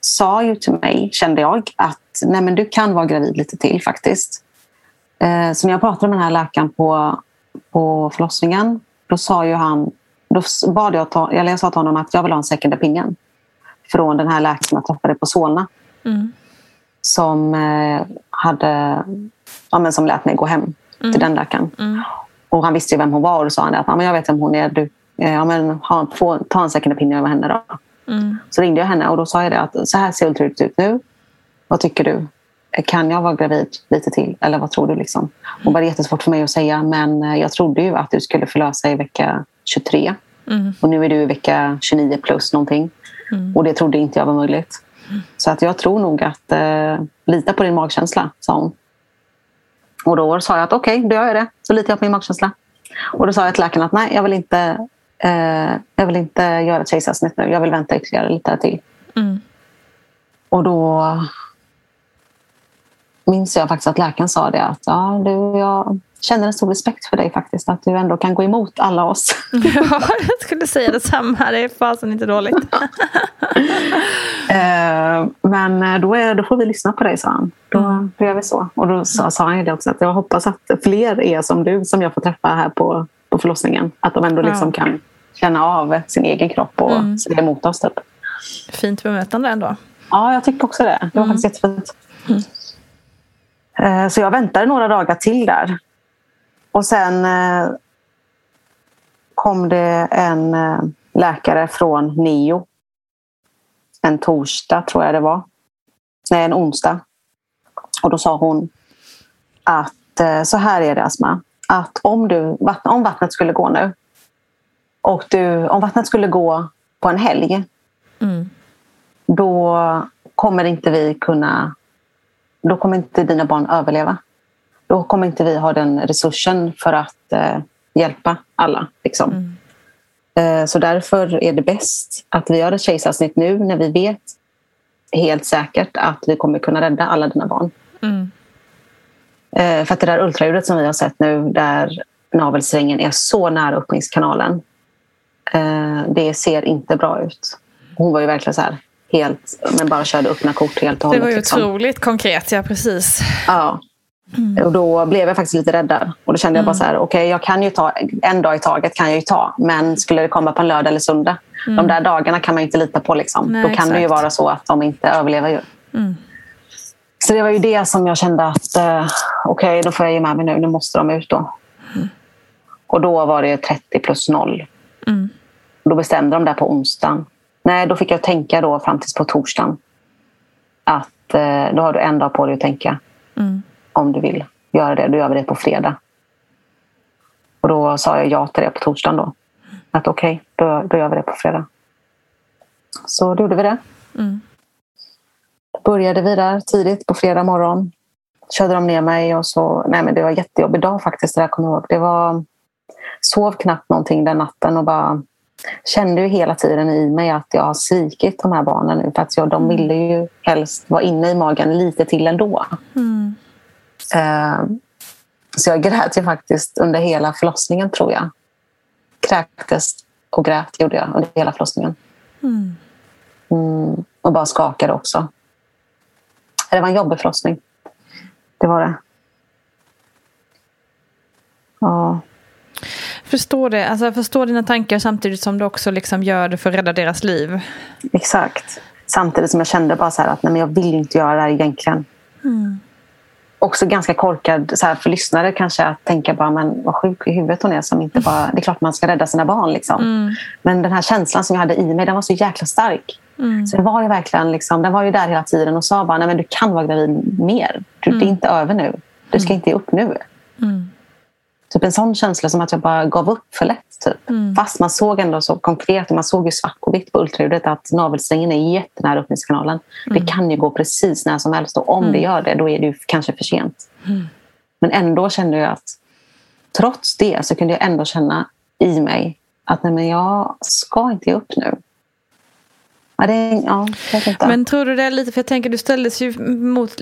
sa ju till mig, kände jag, att Nej, men du kan vara gravid lite till faktiskt. Eh, så när jag pratade med den här läkaren på, på förlossningen, då sa ju han, då bad jag, ta, eller jag sa till honom att jag vill ha en second opinion från den här läkaren jag träffade på Solna Mm. som eh, hade ja, men som lät mig gå hem till den läkaren. Och han visste ju vem hon var och då sa han att jag vet vem hon är. Du, eh, ja, men, ha, få, ta en second opinion över henne då. Mm. Så ringde jag henne och då sa jag det att så här ser ultraljudet ut nu. Vad tycker du? Kan jag vara gravid lite till? Eller vad tror du? Liksom? Det var jättesvårt för mig att säga men eh, jag trodde ju att du skulle förlösa i vecka 23. Mm. Och nu är du i vecka 29 plus någonting. Mm. Och det trodde inte jag var möjligt. Så att jag tror nog att eh, lita på din magkänsla, sa hon. Och då sa jag att okej, då gör jag det. Så litar jag på min magkänsla. Och då sa jag till läkaren att nej, jag vill inte, eh, jag vill inte göra ett kejsarsnitt nu. Jag vill vänta ytterligare lite till. Mm. Och då minns jag faktiskt att läkaren sa det att ja, du, jag känner en stor respekt för dig faktiskt. Att du ändå kan gå emot alla oss. [LAUGHS] Ja, jag skulle säga detsamma. Det är fasen inte dåligt. [LAUGHS] Eh, men eh, då, är, då får vi lyssna på dig, sa han. Då, då gör vi så. Och då sa, sa han ju det också att jag hoppas att fler är som du som jag får träffa här på, på förlossningen. Att de ändå liksom Ja. kan känna av sin egen kropp och Mm. se emot oss. Typ. Fint bemötande ändå. Ja, jag tycker också det. Det var faktiskt jättefint. Eh, Så jag väntade några dagar till där. Och sen eh, kom det en eh, läkare från NEO. En torsdag tror jag det var. Nej, en onsdag. Och då sa hon att eh, så här är det Asma. Att om, du, vatt- om vattnet skulle gå nu och du, om vattnet skulle gå på en helg Mm. då kommer inte vi kunna... Då kommer inte dina barn överleva. Då kommer inte vi ha den resursen för att eh, hjälpa alla. Liksom. Eh, så därför är det bäst att vi gör ett kejsarsnitt nu när vi vet helt säkert att vi kommer kunna rädda alla dina barn. Mm. Eh, för att det där ultraljudet som vi har sett nu där navelsträngen är så nära öppningskanalen. Eh, det ser inte bra ut. Hon var ju verkligen så här helt, men bara körde öppna kort helt och Det hållet. var ju liksom. otroligt konkret, ja precis. Ja. Och då blev jag faktiskt lite rädd där. Och då kände jag bara så här, okej jag kan ju ta en dag i taget kan jag ju ta. Men skulle det komma på en lördag eller söndag, de där dagarna kan man ju inte lita på. Liksom. Nej, då kan det ju exakt. vara så att de inte överlever. Ju. Mm. Så det var ju det som jag kände att eh, okej, då får jag ge med mig nu. Nu måste de ut då. Och då var det 30 plus 0. Mm. Då bestämde de där på onsdagen. Nej, då fick jag tänka då fram tills på torsdagen. Att eh, då har du en dag på dig att tänka Mm. Om du vill göra det. Då gör vi det på fredag. Och då sa jag ja till det på torsdagen då. Att okej, då, då gör vi det på fredag. Så då gjorde vi det. Mm. Började vi där tidigt på fredag morgon. Körde de ner mig och så... Nej men det var en jättejobbig dag faktiskt. Det där kommer jag ihåg. Det var... Sov knappt någonting den natten och bara kände ju hela tiden i mig att jag har svikit de här barnen nu. För att jag, de ville ju helst vara inne i magen lite till ändå. Mm. Eh, så jag grät ju faktiskt under hela förlossningen tror jag. kräktes och grät gjorde jag under hela förlossningen. Mm. Mm, och bara skakade också. Det var en jobbig förlossning. Det var det. Ja. Förstår det. Alltså, jag förstår dina tankar samtidigt som du också liksom gör det för att rädda deras liv. Exakt. Samtidigt som jag kände bara så att nej, men jag vill inte göra det här egentligen. Mm. Också ganska korkad så här, för lyssnare kanske att tänka bara men vad sjuk i huvudet hon är som inte bara... Det är klart man ska rädda sina barn. Liksom. Mm. Men den här känslan som jag hade i mig den var så jäkla stark. Mm. Så det var ju verkligen liksom, den var ju där hela tiden och sa bara nej men du kan vara gravid mer. Du, Det är inte över nu. Du ska inte ge upp nu. Mm. Typ en sån känsla som att jag bara gav upp för lätt. Typ. Mm. Fast man såg ändå så konkret, och man såg ju svart på vitt på ultraljudet att navelsträngen är jättenära öppningskanalen. Mm. Det kan ju gå precis när som helst och om Mm. det gör det då är det kanske för sent. Mm. Men ändå kände jag att trots det så kunde jag ändå känna i mig att nej, men jag ska inte ge upp nu. Ja, det, ja. Men tror du det är lite, för jag tänker du ställdes ju mot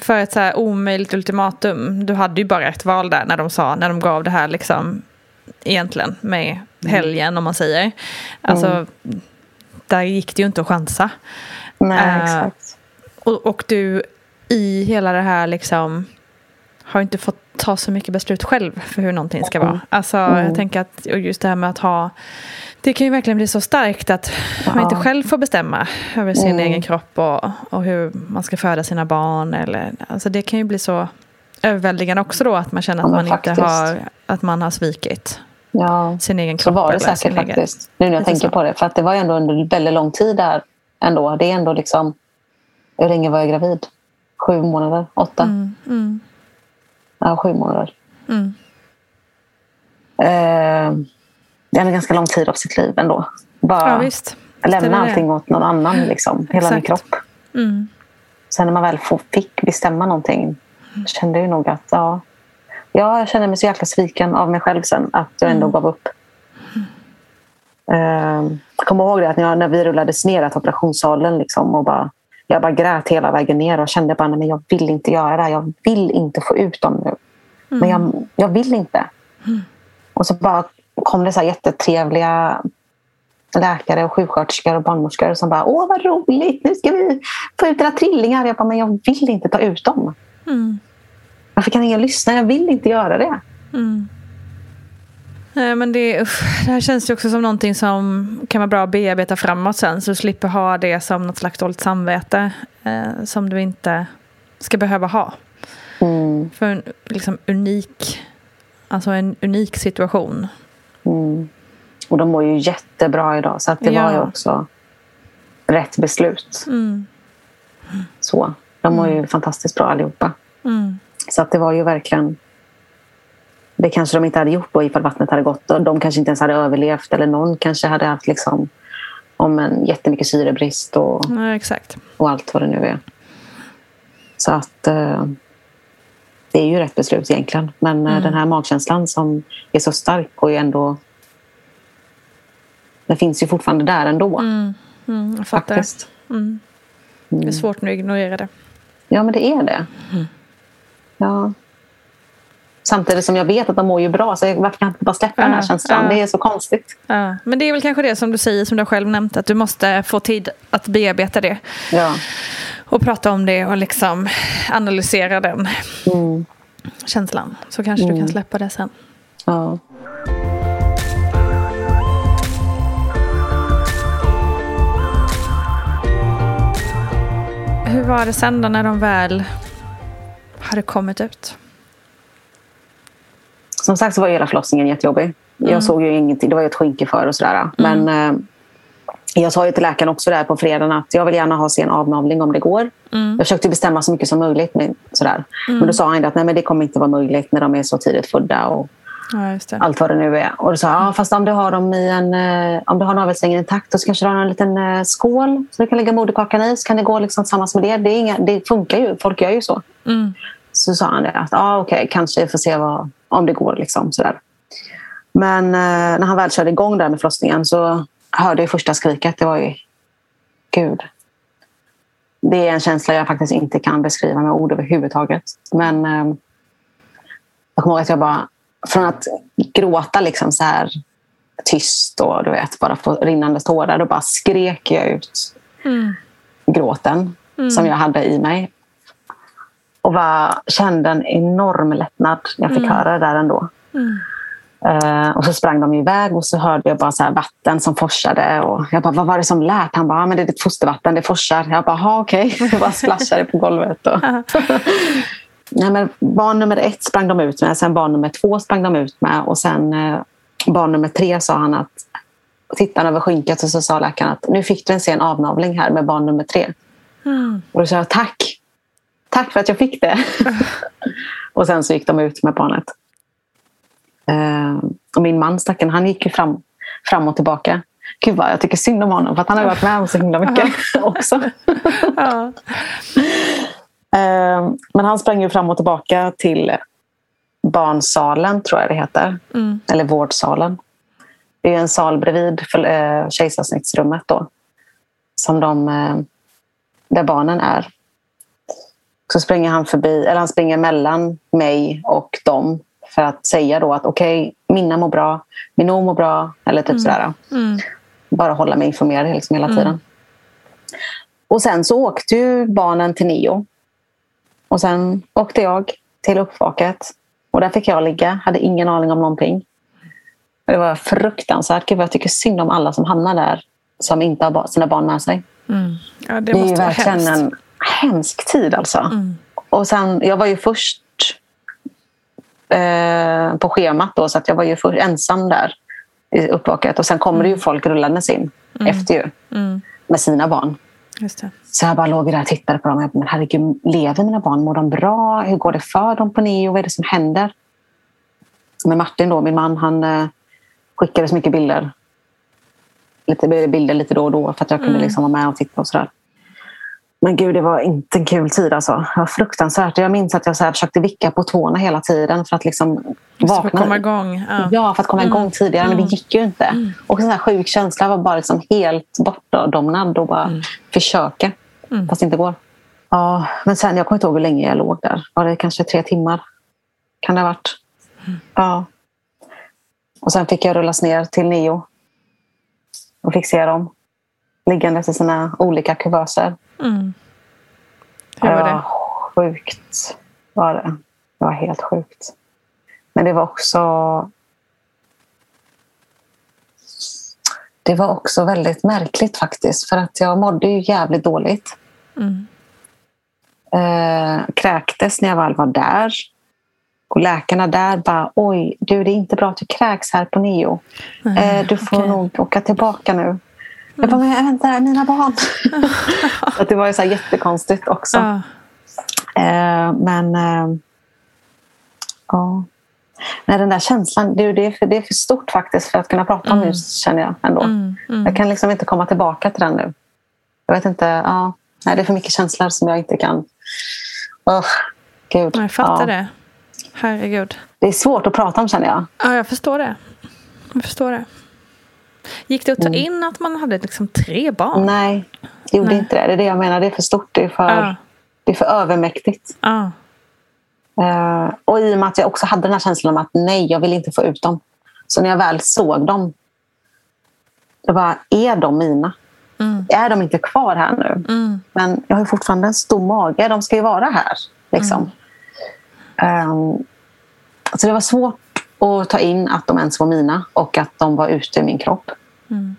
för ett så här omöjligt ultimatum. Du hade ju bara ett val där när de sa, när de gav det här liksom egentligen med helgen om man säger. Alltså, Mm. där gick det ju inte att chansa. nej, Eh, exakt. Och, och du i hela det här liksom har inte fått ta så mycket beslut själv för hur någonting ska vara. Alltså Mm. jag tänker att just det här med att ha det kan ju verkligen bli så starkt att man inte själv får bestämma över sin Mm. egen kropp och, och hur man ska föda sina barn. Eller, alltså det kan ju bli så överväldigande också då att man känner att Ja, man inte har att man har svikit Ja. sin egen Så kropp. var det säkert egen- faktiskt. Nu när jag tänker så. på det. För att det var ju ändå under väldigt lång tid där. Ändå. Det är ändå liksom... Hur länge var jag gravid? Sju månader? Åtta? Mm, mm, Ja, sju månader. mm. Eh, en ganska lång tid av sitt liv ändå. Bara Ja visst. Lämna allting åt någon annan. Liksom. Hela min kropp. Mm. Sen när man väl fick bestämma någonting kände jag nog att ja, ja, jag kände mig så jäkla sviken av mig själv sen att jag ändå Mm. gav upp. Eh, jag kommer ihåg det att när, vi rullades ner till operationssalen liksom, och bara, jag bara grät hela vägen ner och kände bara att jag vill inte göra det här. Jag vill inte få ut dem nu. Men jag, jag vill inte. Och så bara kom det så här jättetrevliga läkare och sjuksköterskor och barnmorskor som bara åh vad roligt, nu ska vi få ut era trillingar. Jag bara, men jag vill inte ta ut dem. Mm. Varför kan ingen lyssna? Jag vill inte göra det. Mm. Nej, men det, usch, det här känns ju också som någonting som kan vara bra att bearbeta framåt sen. Så du slipper ha det som något slags dåligt samvete. Eh, som du inte ska behöva ha. Mm, För en liksom unik, alltså en unik situation. Mm. Och de mår ju jättebra idag. Så att det var ju Ja. också rätt beslut. Mm. Så. De mår ju fantastiskt bra allihopa. Mm. Så att det var ju verkligen... Det kanske de inte hade gjort då ifall vattnet hade gått. Och de kanske inte ens hade överlevt. Eller någon kanske hade haft liksom, om en jättemycket syrebrist och, Ja, och allt vad det nu är. Så att eh, det är ju rätt beslut egentligen. Men eh, Mm. den här magkänslan som är så stark och är ändå... Den finns ju fortfarande där ändå. Mm. Mm, jag fattar. faktiskt. Mm. Det är svårt nu att ignorera det. Ja, men det är det. Ja. Samtidigt som jag vet att de mår ju bra. Så varför kan jag inte bara släppa den här Ja, känslan? ja. Det är så konstigt. Ja. Men det är väl kanske det som du säger, som du själv nämnt. Att du måste få tid att bearbeta det. Ja. Och prata om det och liksom analysera den Mm. känslan. Så kanske du Mm. kan släppa det sen. Ja. Hur var det sen då när de väl hade kommit ut? Som sagt så var hela förlossningen jättejobbig. Mm. Jag såg ju ingenting. Det var ju ett skynke för och sådär. Men eh, jag sa ju till läkaren också där på fredagen att jag vill gärna ha sen avnavling om det går. Mm. Jag försökte bestämma så mycket som möjligt. Men, sådär. men då sa han att nej, men det kommer inte vara möjligt när de är så tidigt födda. Och, Ja, allt vad det nu är. Och då sa jag, ja, fast om du har dem i en, eh, om du har navelsträngen intakt så kanske du har en liten eh, skål så du kan lägga moderkakan i så kan det gå liksom tillsammans med det. Det, är inga, det funkar ju, folk gör ju så. Mm. Så sa han det, att ah, okej, kanske jag får se vad, om det går. Liksom, sådär. Men eh, när han väl körde igång där med förlossningen så hörde jag första skriket. Det var ju, gud. Det är en känsla jag faktiskt inte kan beskriva med ord överhuvudtaget. Men eh, jag kommer ihåg att jag bara, från att gråta liksom så här tyst och du vet, bara få rinnande tårar. Då bara skrek jag ut Mm. gråten Mm. som jag hade i mig. Och bara kände en enorm lättnad när jag fick Mm. höra det där ändå. Mm. Eh, och så sprang de iväg och så hörde jag bara så här vatten som forsade. Och jag bara, vad var det som lät? Han bara, ah, men det är ditt fostervatten, det forsar. Jag bara, "Ha, okej. [LAUGHS] Jag bara splashade på golvet. Och... [LAUGHS] Nej, men barn nummer ett sprang de ut med, sen barn nummer två sprang de ut med och sen eh, barn nummer tre sa han att tittade över skynket och så sa läkaren att nu fick du en sen avnavling här med barn nummer tre. Mm. Och då sa jag tack. Tack för att jag fick det. [LAUGHS] och sen så gick de ut med barnet. Eh, och min man stackaren, han gick ju fram, fram och tillbaka. Gud vad jag tycker synd om honom för att han har varit med om så himla mycket [LAUGHS] också. [LAUGHS] Eh, men han sprang ju fram och tillbaka till barnsalen tror jag det heter. Mm. Eller vårdsalen. Det är en sal bredvid för, eh, kejsarsnittsrummet då. Som de, där barnen är. Så springer han förbi, eller han springer mellan mig och dem för att säga då att okej, Minna mår bra, Minou mår bra, eller typ Mm. sådär. Mm. Bara hålla mig informerad liksom hela Mm. tiden. Och sen så åkte ju barnen till Nio. Och sen åkte jag till uppvaket. Och där fick jag ligga. Hade ingen aning om någonting. Och Det var fruktansvärt. Gud, jag tycker synd om alla som hamnar där som inte har sina barn med sig. Mm. Ja, det, Det, är ju verkligen hemskt. en hemsk tid alltså. Mm. Och sen, jag var ju först eh, på schemat då, så att jag var ju för, ensam där i uppvaket. Och sen kommer det ju folk rullandes in Mm. efter ju, Mm. med sina barn. Så jag bara låg där och tittade på dem. Jag bara, men herregud, lever mina barn? Mår de bra? Hur går det för dem på Neo? Vad är det som händer? Men Martin, då, min man, han eh, skickade så mycket bilder. Lite bilder lite då och då för att jag kunde Mm. liksom vara med och titta och sådär. Men gud, det var inte en kul tid alltså. Det var fruktansvärt. Jag minns att jag så här försökte vicka på tårna hela tiden för att liksom Just för att vakna. komma igång. Ja. Ja, för att komma igång Mm. tidigare. Men det Mm. gick ju inte. Och en sån här sjuk känsla var bara liksom helt bortdomnad och bara försöka. Mm. Fast det inte går. Ja, men sen, jag kommer inte ihåg hur länge jag låg där. Var det kanske tre timmar? Kan det ha varit? Ja. Och sen fick jag rullas ner till Neo. Och fick se dem liggandes i sina olika kuvöser. Mm. Hur var det? sjukt. Var det. det var helt sjukt. Men det var också... Det var också väldigt märkligt faktiskt. För att jag mådde ju jävligt dåligt. Mm. Eh, kräktes när jag väl var där. Och läkarna där bara, oj, du det är inte bra att du kräks här på Neo. Eh, du får okej. nog åka tillbaka nu. Jag bara, men vänta, mina barn. så [LAUGHS] att det var ju så här jättekonstigt också. Ja. Eh, men eh, ja. Nej, den där känslan, det, det, är för, det är för stort faktiskt för att kunna prata om Mm. nu känner jag ändå. Mm. Mm. Jag kan liksom inte komma tillbaka till den nu. Jag vet inte, ja. Nej, det är för mycket känslor som jag inte kan... Oh, Gud. Jag fattar ja. det. Herregud. Det är svårt att prata om känner jag. Ja, jag förstår det. Jag förstår det. Gick det att ta Mm. in att man hade liksom tre barn? Nej, det gjorde Nej. inte det. Det är det jag menar. Det är för stort. Det är för, Ja. det är för övermäktigt. Ja. Eh, och i och med att jag också hade den här känslan om att nej, jag vill inte få ut dem. Så när jag väl såg dem, det var, är de mina? Mm. Är de inte kvar här nu? Mm. Men jag har fortfarande en stor mage. De ska ju vara här. Liksom. Ehm, så det var svårt att ta in att de ens var mina och att de var ute ur min kropp. Mm.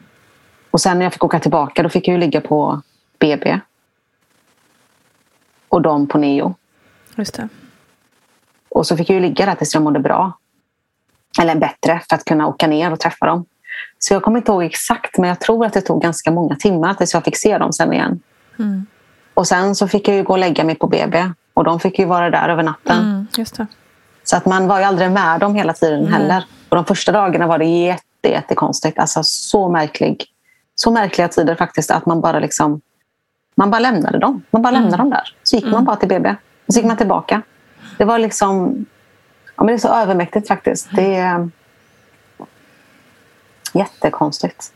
Och sen när jag fick åka tillbaka då fick jag ju ligga på BB. Och de på Neo. Just det. Och så fick jag ju ligga där tills jag mådde bra. Eller bättre för att kunna åka ner och träffa dem. Så jag kommer inte ihåg exakt men jag tror att det tog ganska många timmar tills jag fick se dem sen igen. Mm. Och sen så fick jag ju gå och lägga mig på BB. Och de fick ju vara där över natten. Mm. Så att man var ju aldrig med dem hela tiden Nej. heller. Och de första dagarna var det jätte, jättekonstigt. Alltså så märklig. Så märkliga tider faktiskt att man bara liksom man bara lämnade dem. Man bara lämnade dem där. Så gick man bara till BB. Och så gick man tillbaka. Det var liksom ja, men det är så övermäktigt faktiskt. Det är jättekonstigt.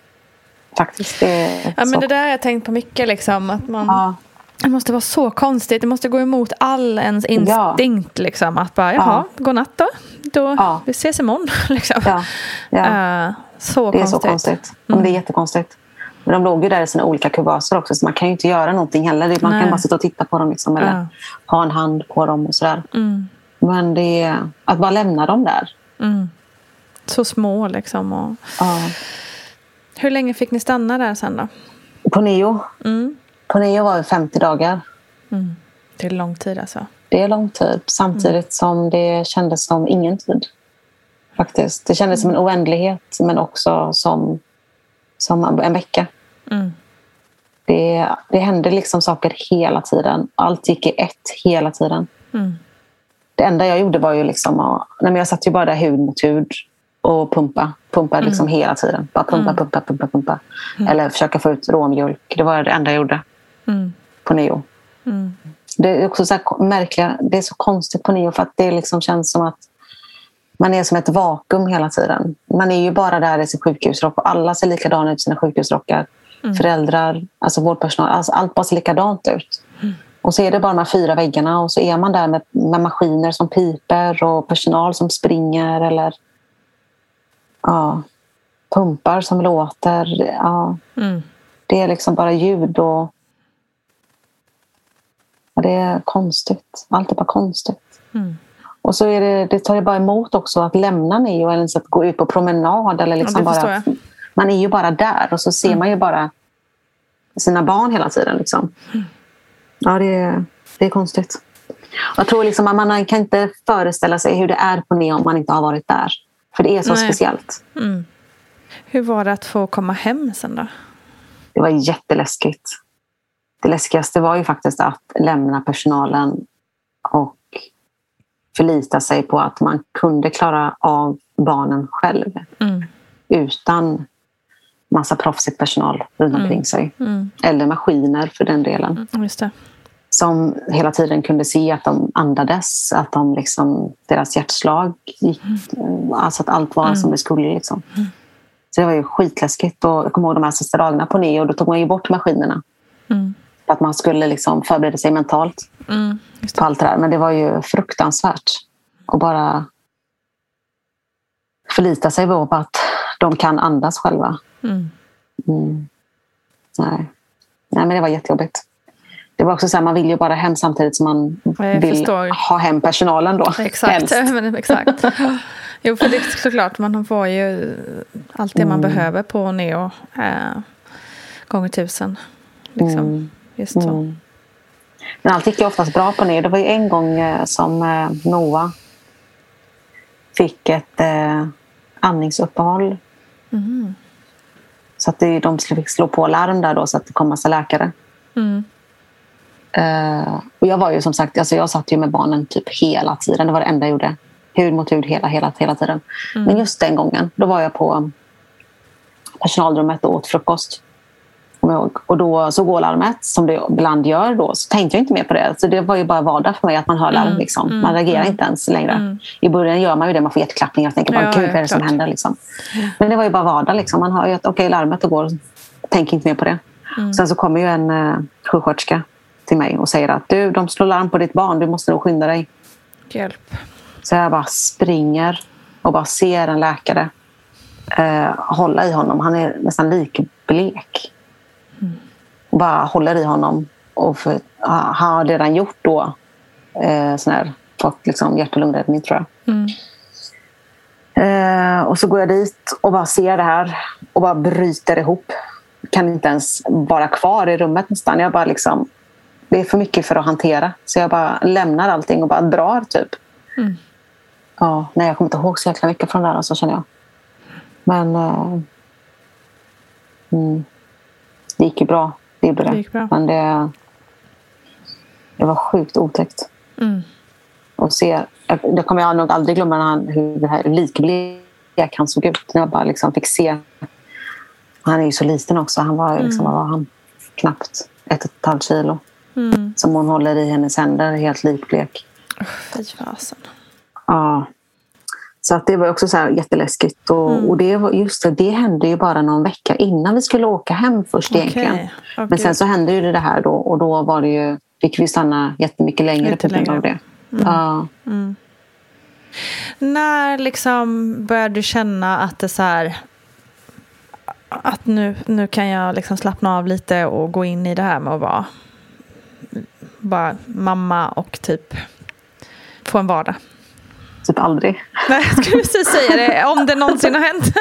Faktiskt. Det är Ja, men det där har jag tänkt på mycket. Liksom, att man, Ja. Det måste vara så konstigt. Det måste gå emot all ens instinkt. Liksom, att bara, jaha, godnatt då. då Ja. Vi ses imorgon. [LAUGHS] Liksom. Ja. Ja. Eh, Så det är konstigt. så konstigt. Mm. Det är jättekonstigt. Men de låg ju där i sina olika kubaser också så man kan ju inte göra någonting heller. Man Nej. kan bara sitta och titta på dem liksom, eller Ja. ha en hand på dem och sådär. Mm. Men det är att bara lämna dem där. Mm. Så små liksom. Och... Ja. Hur länge fick ni stanna där sen då? På Neo. Mm. På Neo var det 50 dagar. Mm. Det är lång tid alltså. Det är lång tid. Samtidigt som det kändes som ingen tid. Faktiskt. Det kändes som en oändlighet men också som, som en vecka. Mm. Det, det hände liksom saker hela tiden. Allt gick i ett hela tiden. Mm. Det enda jag gjorde var ju liksom att... Nej jag satt ju bara där hud mot hud och pumpa. Pumpa liksom Mm. hela tiden. Bara pumpa, Mm. pumpa, pumpa, pumpa. Mm. Eller försöka få ut råmjölk. Det var det enda jag gjorde Mm. på Neo. Mm. Det är också så märkliga, det är så konstigt på Neo för att det liksom känns som att man är som ett vakuum hela tiden. Man är ju bara där i sin sjukhusrock och alla ser likadana ut i sina sjukhusrockar. Mm. Föräldrar, alltså vårdpersonal, alltså allt bara ser likadant ut. Och så är det bara de här fyra väggarna och så är man där med, med maskiner som piper och personal som springer eller ja, pumpar som låter. Ja, Mm. det är liksom bara ljud och ja, det är konstigt. Allt är bara konstigt. Mm. Och så är det, det tar ju bara emot också att lämna Neo eller ens att gå ut på promenad. Eller liksom förstår bara, jag. man är ju bara där och så ser Mm. man ju bara sina barn hela tiden. Liksom. Ja, det är, det är konstigt. Jag tror liksom att man kan inte föreställa sig hur det är på Neo om man inte har varit där. För det är så Nej. speciellt. Mm. Hur var det att få komma hem sen då? Det var jätteläskigt. Det läskigaste var ju faktiskt att lämna personalen och förlita sig på att man kunde klara av barnen själv Mm. utan massa proffsig personal runt Mm. omkring sig. Mm. Eller maskiner för den delen. Det. Som hela tiden kunde se att de andades, att de liksom, deras hjärtslag gick. Alltså att allt var Mm. som det skulle. Liksom. Så det var ju skitläskigt. Och jag kommer ihåg de här sista dagarna på Neo. Då tog man ju bort maskinerna. Mm. För att man skulle liksom förbereda sig mentalt Mm. på allt det där. Men det var ju fruktansvärt. att bara förlita sig på att de kan andas själva. Mm. Mm. Nej. Nej, men det var jättejobbigt. Det var också så här, man vill ju bara hem samtidigt som man Jag vill förstår. ha hem personalen då. Exakt. [LAUGHS] Men, exakt. [LAUGHS] Jo, för det är såklart, man får ju allt det man Mm. behöver på Neo eh, gånger tusen. Liksom. Mm. Just så. Mm. Men allt gick ju oftast bra på ner. Det var ju en gång eh, som eh, Noah fick ett eh, andningsuppehåll. Mm. Så att de fick slå på larm där då så att det kom massa läkare. Mm. Och jag var ju som sagt, alltså jag satt ju med barnen typ hela tiden. Det var det enda jag gjorde. Hud mot hud hela, hela, hela tiden. Mm. Men just den gången, då var jag på personalrummet och åt frukost. Och då så går larmet, som det ibland gör då. Så tänkte jag inte mer på det. Så det var ju bara vardag för mig att man hör larm. Mm, Liksom. mm, Man reagerar mm. inte ens längre. Mm. I början gör man ju det, man får hjärtklappningar och tänker bara, Ja, gud vad är det som händer? Liksom. Men det var ju bara vardag. Liksom. Man hör ju att okej, larmet går. Tänker inte mer på det. Mm. Sen så kommer ju en uh, sjuksköterska till mig och säger att du, de slår larm på ditt barn, du måste nog skynda dig. Hjälp. Så jag bara springer och bara ser en läkare eh, hålla i honom. Han är nästan likblek. Bara håller i honom. Och för, han har redan gjort då eh, sån här, fått liksom hjärt och lungräddning tror jag. Mm. Eh, och så går jag dit och bara ser det här och bara bryter ihop. Kan inte ens vara kvar i rummet nästan. Jag bara liksom, det är för mycket för att hantera. Så jag bara lämnar allting och bara drar typ. Mm. Ja, nej, jag kommer inte ihåg så jäkla mycket från det här, alltså, känner jag. Men eh, mm, det gick ju bra. Det gjorde det. Det. Men det, det var sjukt otäckt. Mm. Och se, det kommer jag nog aldrig glömma när han, hur det här likblek han såg ut. När jag bara liksom fick se. Han är ju så liten också. Han var, liksom, Mm. vad var han? knappt ett och ett halvt kilo. Mm. Som hon håller i hennes händer, helt likblek. Fy fasen. Ja. Så att det var också så här jätteläskigt. Och, Mm. och det, var, just det, det hände ju bara någon vecka innan vi skulle åka hem först egentligen. Okej. Åh, Men sen så hände ju det här då och då var det ju, fick vi stanna jättemycket längre på grund av det. Mm. Ja. Mm. När liksom började du känna att det så här, att nu, nu kan jag liksom slappna av lite och gå in i det här med att vara bara mamma och typ få en vardag. Typ aldrig. Nej, jag skulle precis säga det. Om det någonsin har hänt.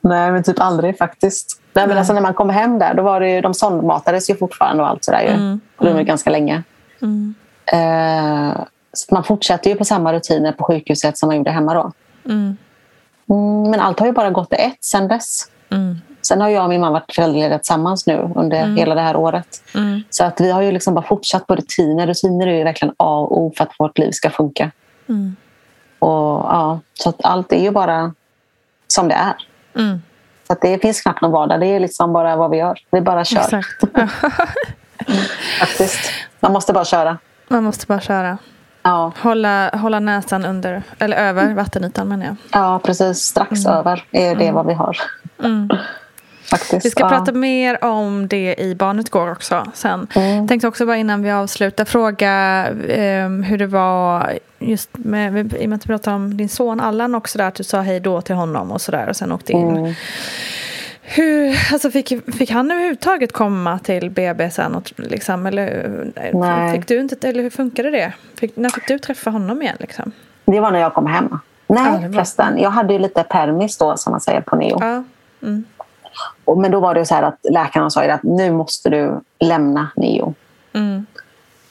Nej, men typ aldrig faktiskt. Nej, men alltså, när man kom hem där, då var det ju, de sondmatades ju fortfarande och allt sådär. Ju. Mm. Det var ganska länge. Mm. Eh, så man fortsätter ju på samma rutiner på sjukhuset som man gjorde hemma då. Mm. Mm, men allt har ju bara gått ett sen dess. Mm. Sen har jag och min man varit föräldralediga tillsammans nu under Mm. hela det här året. Mm. Så att vi har ju liksom bara fortsatt på rutiner. Rutiner är ju verkligen A och O för att vårt liv ska funka. Mm. Och, ja, så att allt är ju bara som det är. Mm. Så att det finns knappt någon vardag. Det är liksom bara vad vi gör. Vi bara kör. Exakt. [LAUGHS] Faktiskt. Man måste bara köra. Man måste bara köra. Ja, Hålla, hålla näsan under, eller över vattenytan menar jag. ja precis. Strax Mm. över är det vad vi har. Mm. Faktiskt. Vi ska ja. prata mer om det i Barnet går också sen. Mm. Tänkte också bara innan vi avslutar fråga ehm, hur det var just med, i och med att du pratade om din son Allan också där, att du sa hej då till honom och sådär och sen åkte in. Mm. Hur, alltså fick, fick han överhuvudtaget komma till BB sen? Och, liksom, eller, Nej. fick du inte, eller hur funkade det? Fick, när fick du träffa honom igen? Liksom? Det var när jag kom hem. Nej, var- förresten. Jag hade ju lite permis då, som man säger på neo. Ja. Mm. Och, men då var det så här att läkarna sa ju att nu måste du lämna neo. Mm.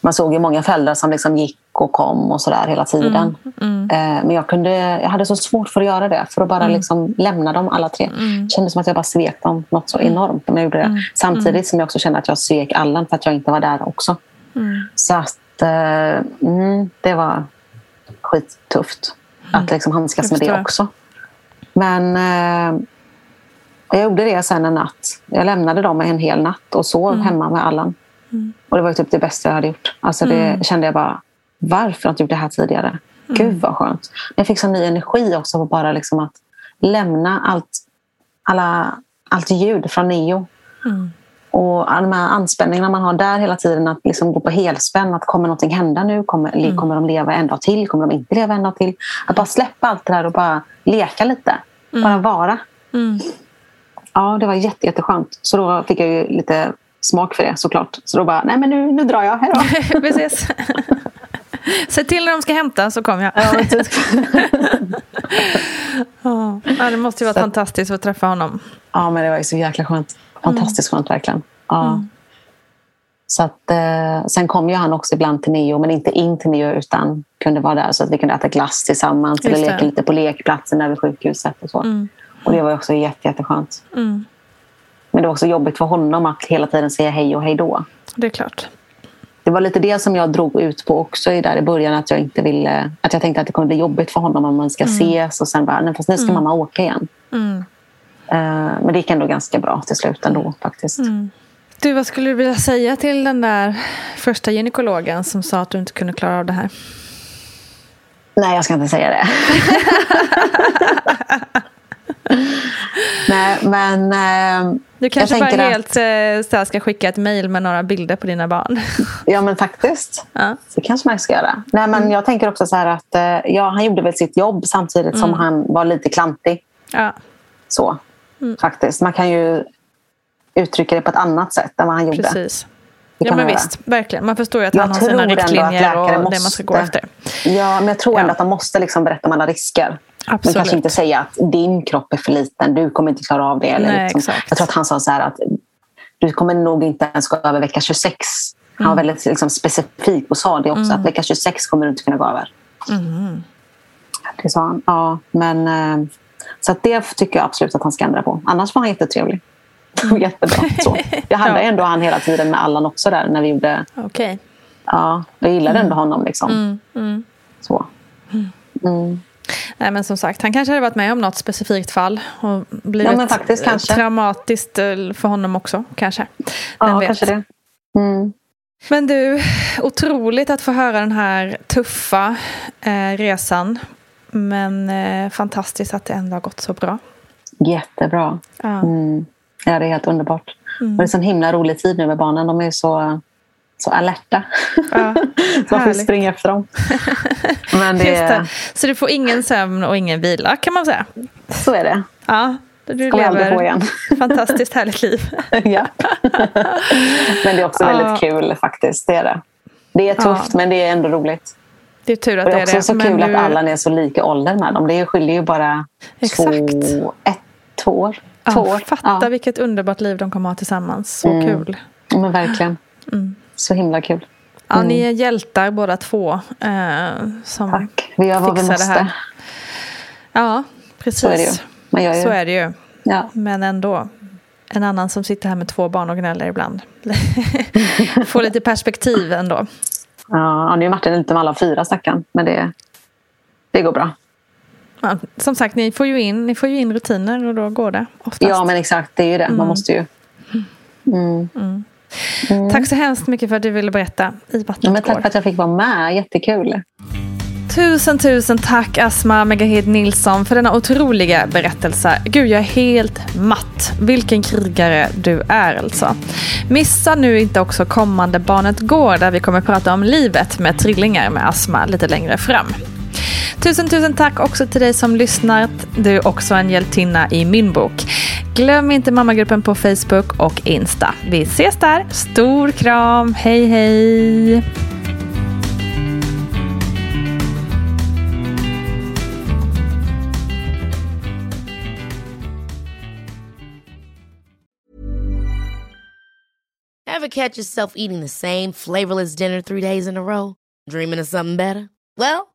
Man såg ju många föräldrar som liksom gick och kom och så där hela tiden. Mm. Eh, Men jag, kunde, jag hade så svårt för att göra det. För att bara Mm. liksom lämna dem alla tre. Det kändes som att jag bara svek dem något så enormt om jag gjorde det. Mm. Samtidigt som jag också kände att jag svek Allan för att jag inte var där också. Mm. Så att, eh, mm, det var skittufft att liksom handskas Mm. Med det också. Men eh, jag gjorde det sen en natt. Jag lämnade dem en hel natt och sov Mm. hemma med Allan. Och det var ju typ det bästa jag hade gjort. Alltså det Mm. kände jag bara, varför har jag inte gjort det här tidigare? Gud vad skönt. Jag fick sån ny energi också på bara liksom att lämna allt, alla, allt ljud från Neo. Mm. Och alla de här anspänningarna man har där hela tiden, att liksom gå på helspänn. Att kommer någonting hända nu? Kommer, Mm. kommer de leva en dag till? Kommer de inte leva en dag till? Att bara släppa allt det där och bara leka lite. Bara vara. Mm. Ja, det var jätte, jätteskönt. Så då fick jag lite smak för det såklart. Så då bara, nej men nu, nu drar jag. Hej då. [LAUGHS] Precis. [LAUGHS] Se till när de ska hämta så kommer jag. Ja, typ. [LAUGHS] Ja, det måste ju vara Så- fantastiskt att träffa honom. Ja, men det var ju så jäkla skönt. Fantastiskt skönt verkligen. Ja. Mm. Så att, eh, sen kom ju han också ibland till Neo, men inte in till Neo utan kunde vara där så att vi kunde äta glass tillsammans eller Just det. leka lite på lekplatsen där vid sjukhuset. Och, så. Mm. Och det var också jätte, jätteskönt. Mm. Men det var också jobbigt för honom att hela tiden säga hej och hej då. Det är klart. Det var lite det som jag drog ut på också i där i början. Att jag inte ville, att jag tänkte att det kunde bli jobbigt för honom om man ska ses och sen bara, nej fast nu ska mamma åka igen. Mm. Eh, men det gick ändå ganska bra till slut ändå faktiskt. Mm. Du, vad skulle du vilja säga till den där första gynekologen som sa att du inte kunde klara av det här? Nej, jag ska inte säga det. [LAUGHS] Nej, men... Eh, Du kanske bara helt eh, så här, ska skicka ett mejl med några bilder på dina barn. [LAUGHS] Ja, men faktiskt. Ja. Det kanske man ska göra. Nej, men Jag tänker också så här att eh, ja, han gjorde väl sitt jobb samtidigt som han var lite klantig. Ja. Så, faktiskt. Man kan ju uttrycka det på ett annat sätt än vad han gjorde. Precis. Det Ja men göra. visst, verkligen. Man förstår ju att Jag han har sina att riktlinjer och läkare det man ska gå måste- efter. Ja, men jag tror Ja. ändå att de måste liksom berätta om alla risker. Men Absolut. kanske inte säga att din kropp är för liten, du kommer inte klara av det. Eller Nej, liksom. Jag tror att han sa så här att du kommer nog inte ens gå över vecka 26. Han Mm. var väldigt liksom, specifik och sa det också, att vecka 26 kommer du inte kunna gå över. Mm. Det sa han. Ja, men, eh, så det tycker jag absolut att han ska ändra på. Annars var han jättetrevlig. [LAUGHS] Jättebra. Så. Jag hade [LAUGHS] Ja. ändå han hela tiden med Allan också där när vi gjorde... Okej. Ja, jag gillade ändå honom. Liksom. Mm, mm. Så. Nej, men som sagt, han kanske hade varit med om något specifikt fall och blivit Ja, eh, kanske. traumatiskt eh, för honom också. Kanske. Vem Ja, vet? kanske det. Mm. Men du, otroligt att få höra den här tuffa eh, resan. Men eh, fantastiskt att det ändå har gått så bra. Jättebra. Ja. Mm. Ja, det är helt underbart. Mm. Och det är en så himla rolig tid nu med barnen. De är så, så alerta. Ja, så [LAUGHS] man får springa efter dem. [LAUGHS] Men det... det... Så du får ingen sömn och ingen vila kan man säga? Så är det. Ja, du Ska lever få igen. [LAUGHS] fantastiskt härligt liv. ja. Men det är också ja. väldigt kul faktiskt. Det är det. Det är tufft ja. men det är ändå roligt. Det är tur att det är det är det. Det är också så kul du... att alla är så lika ålder med dem. Det skiljer ju bara Exakt. två, ett, två år. Två år. Fatta vilket underbart liv de kommer ha tillsammans. Så mm. kul. Men verkligen. Mm. Så himla kul. Ja, ni mm. är hjältar båda två. Eh, som Tack. Vi gör vad vi måste. Ja, precis. Så är det ju. Man gör ju. Så är det ju. Ja. Men ändå. En annan som sitter här med två barn och gnäller ibland. [LAUGHS] Får lite perspektiv ändå. Ja, nu är Martin lite med alla fyra stackarn. Men det, det går bra. Ja, som sagt, ni får, ju in, ni får ju in rutiner och då går det oftast. Ja, men exakt. Det är ju det. Man mm. måste ju. Mm. Mm. Tack så hemskt mycket för att du ville berätta i Vattnet ja, men Tack för att jag fick vara med. Jättekul. Tusen, tusen tack Asma Megahed Nilsson för denna otroliga berättelse. Gud, jag är helt matt. Vilken krigare du är alltså. Missa nu inte också kommande Barnet Går där vi kommer prata om livet med trillingar med Asma lite längre fram. Tusen, tusen tack också till dig som lyssnat. Du är också en hjältinna i min bok. Glöm inte mammagruppen på Facebook och Insta. Vi ses där. Stor kram. Hej, hej. Ever catch yourself eating the same flavorless dinner three days in a row? Dreaming of something better? Well,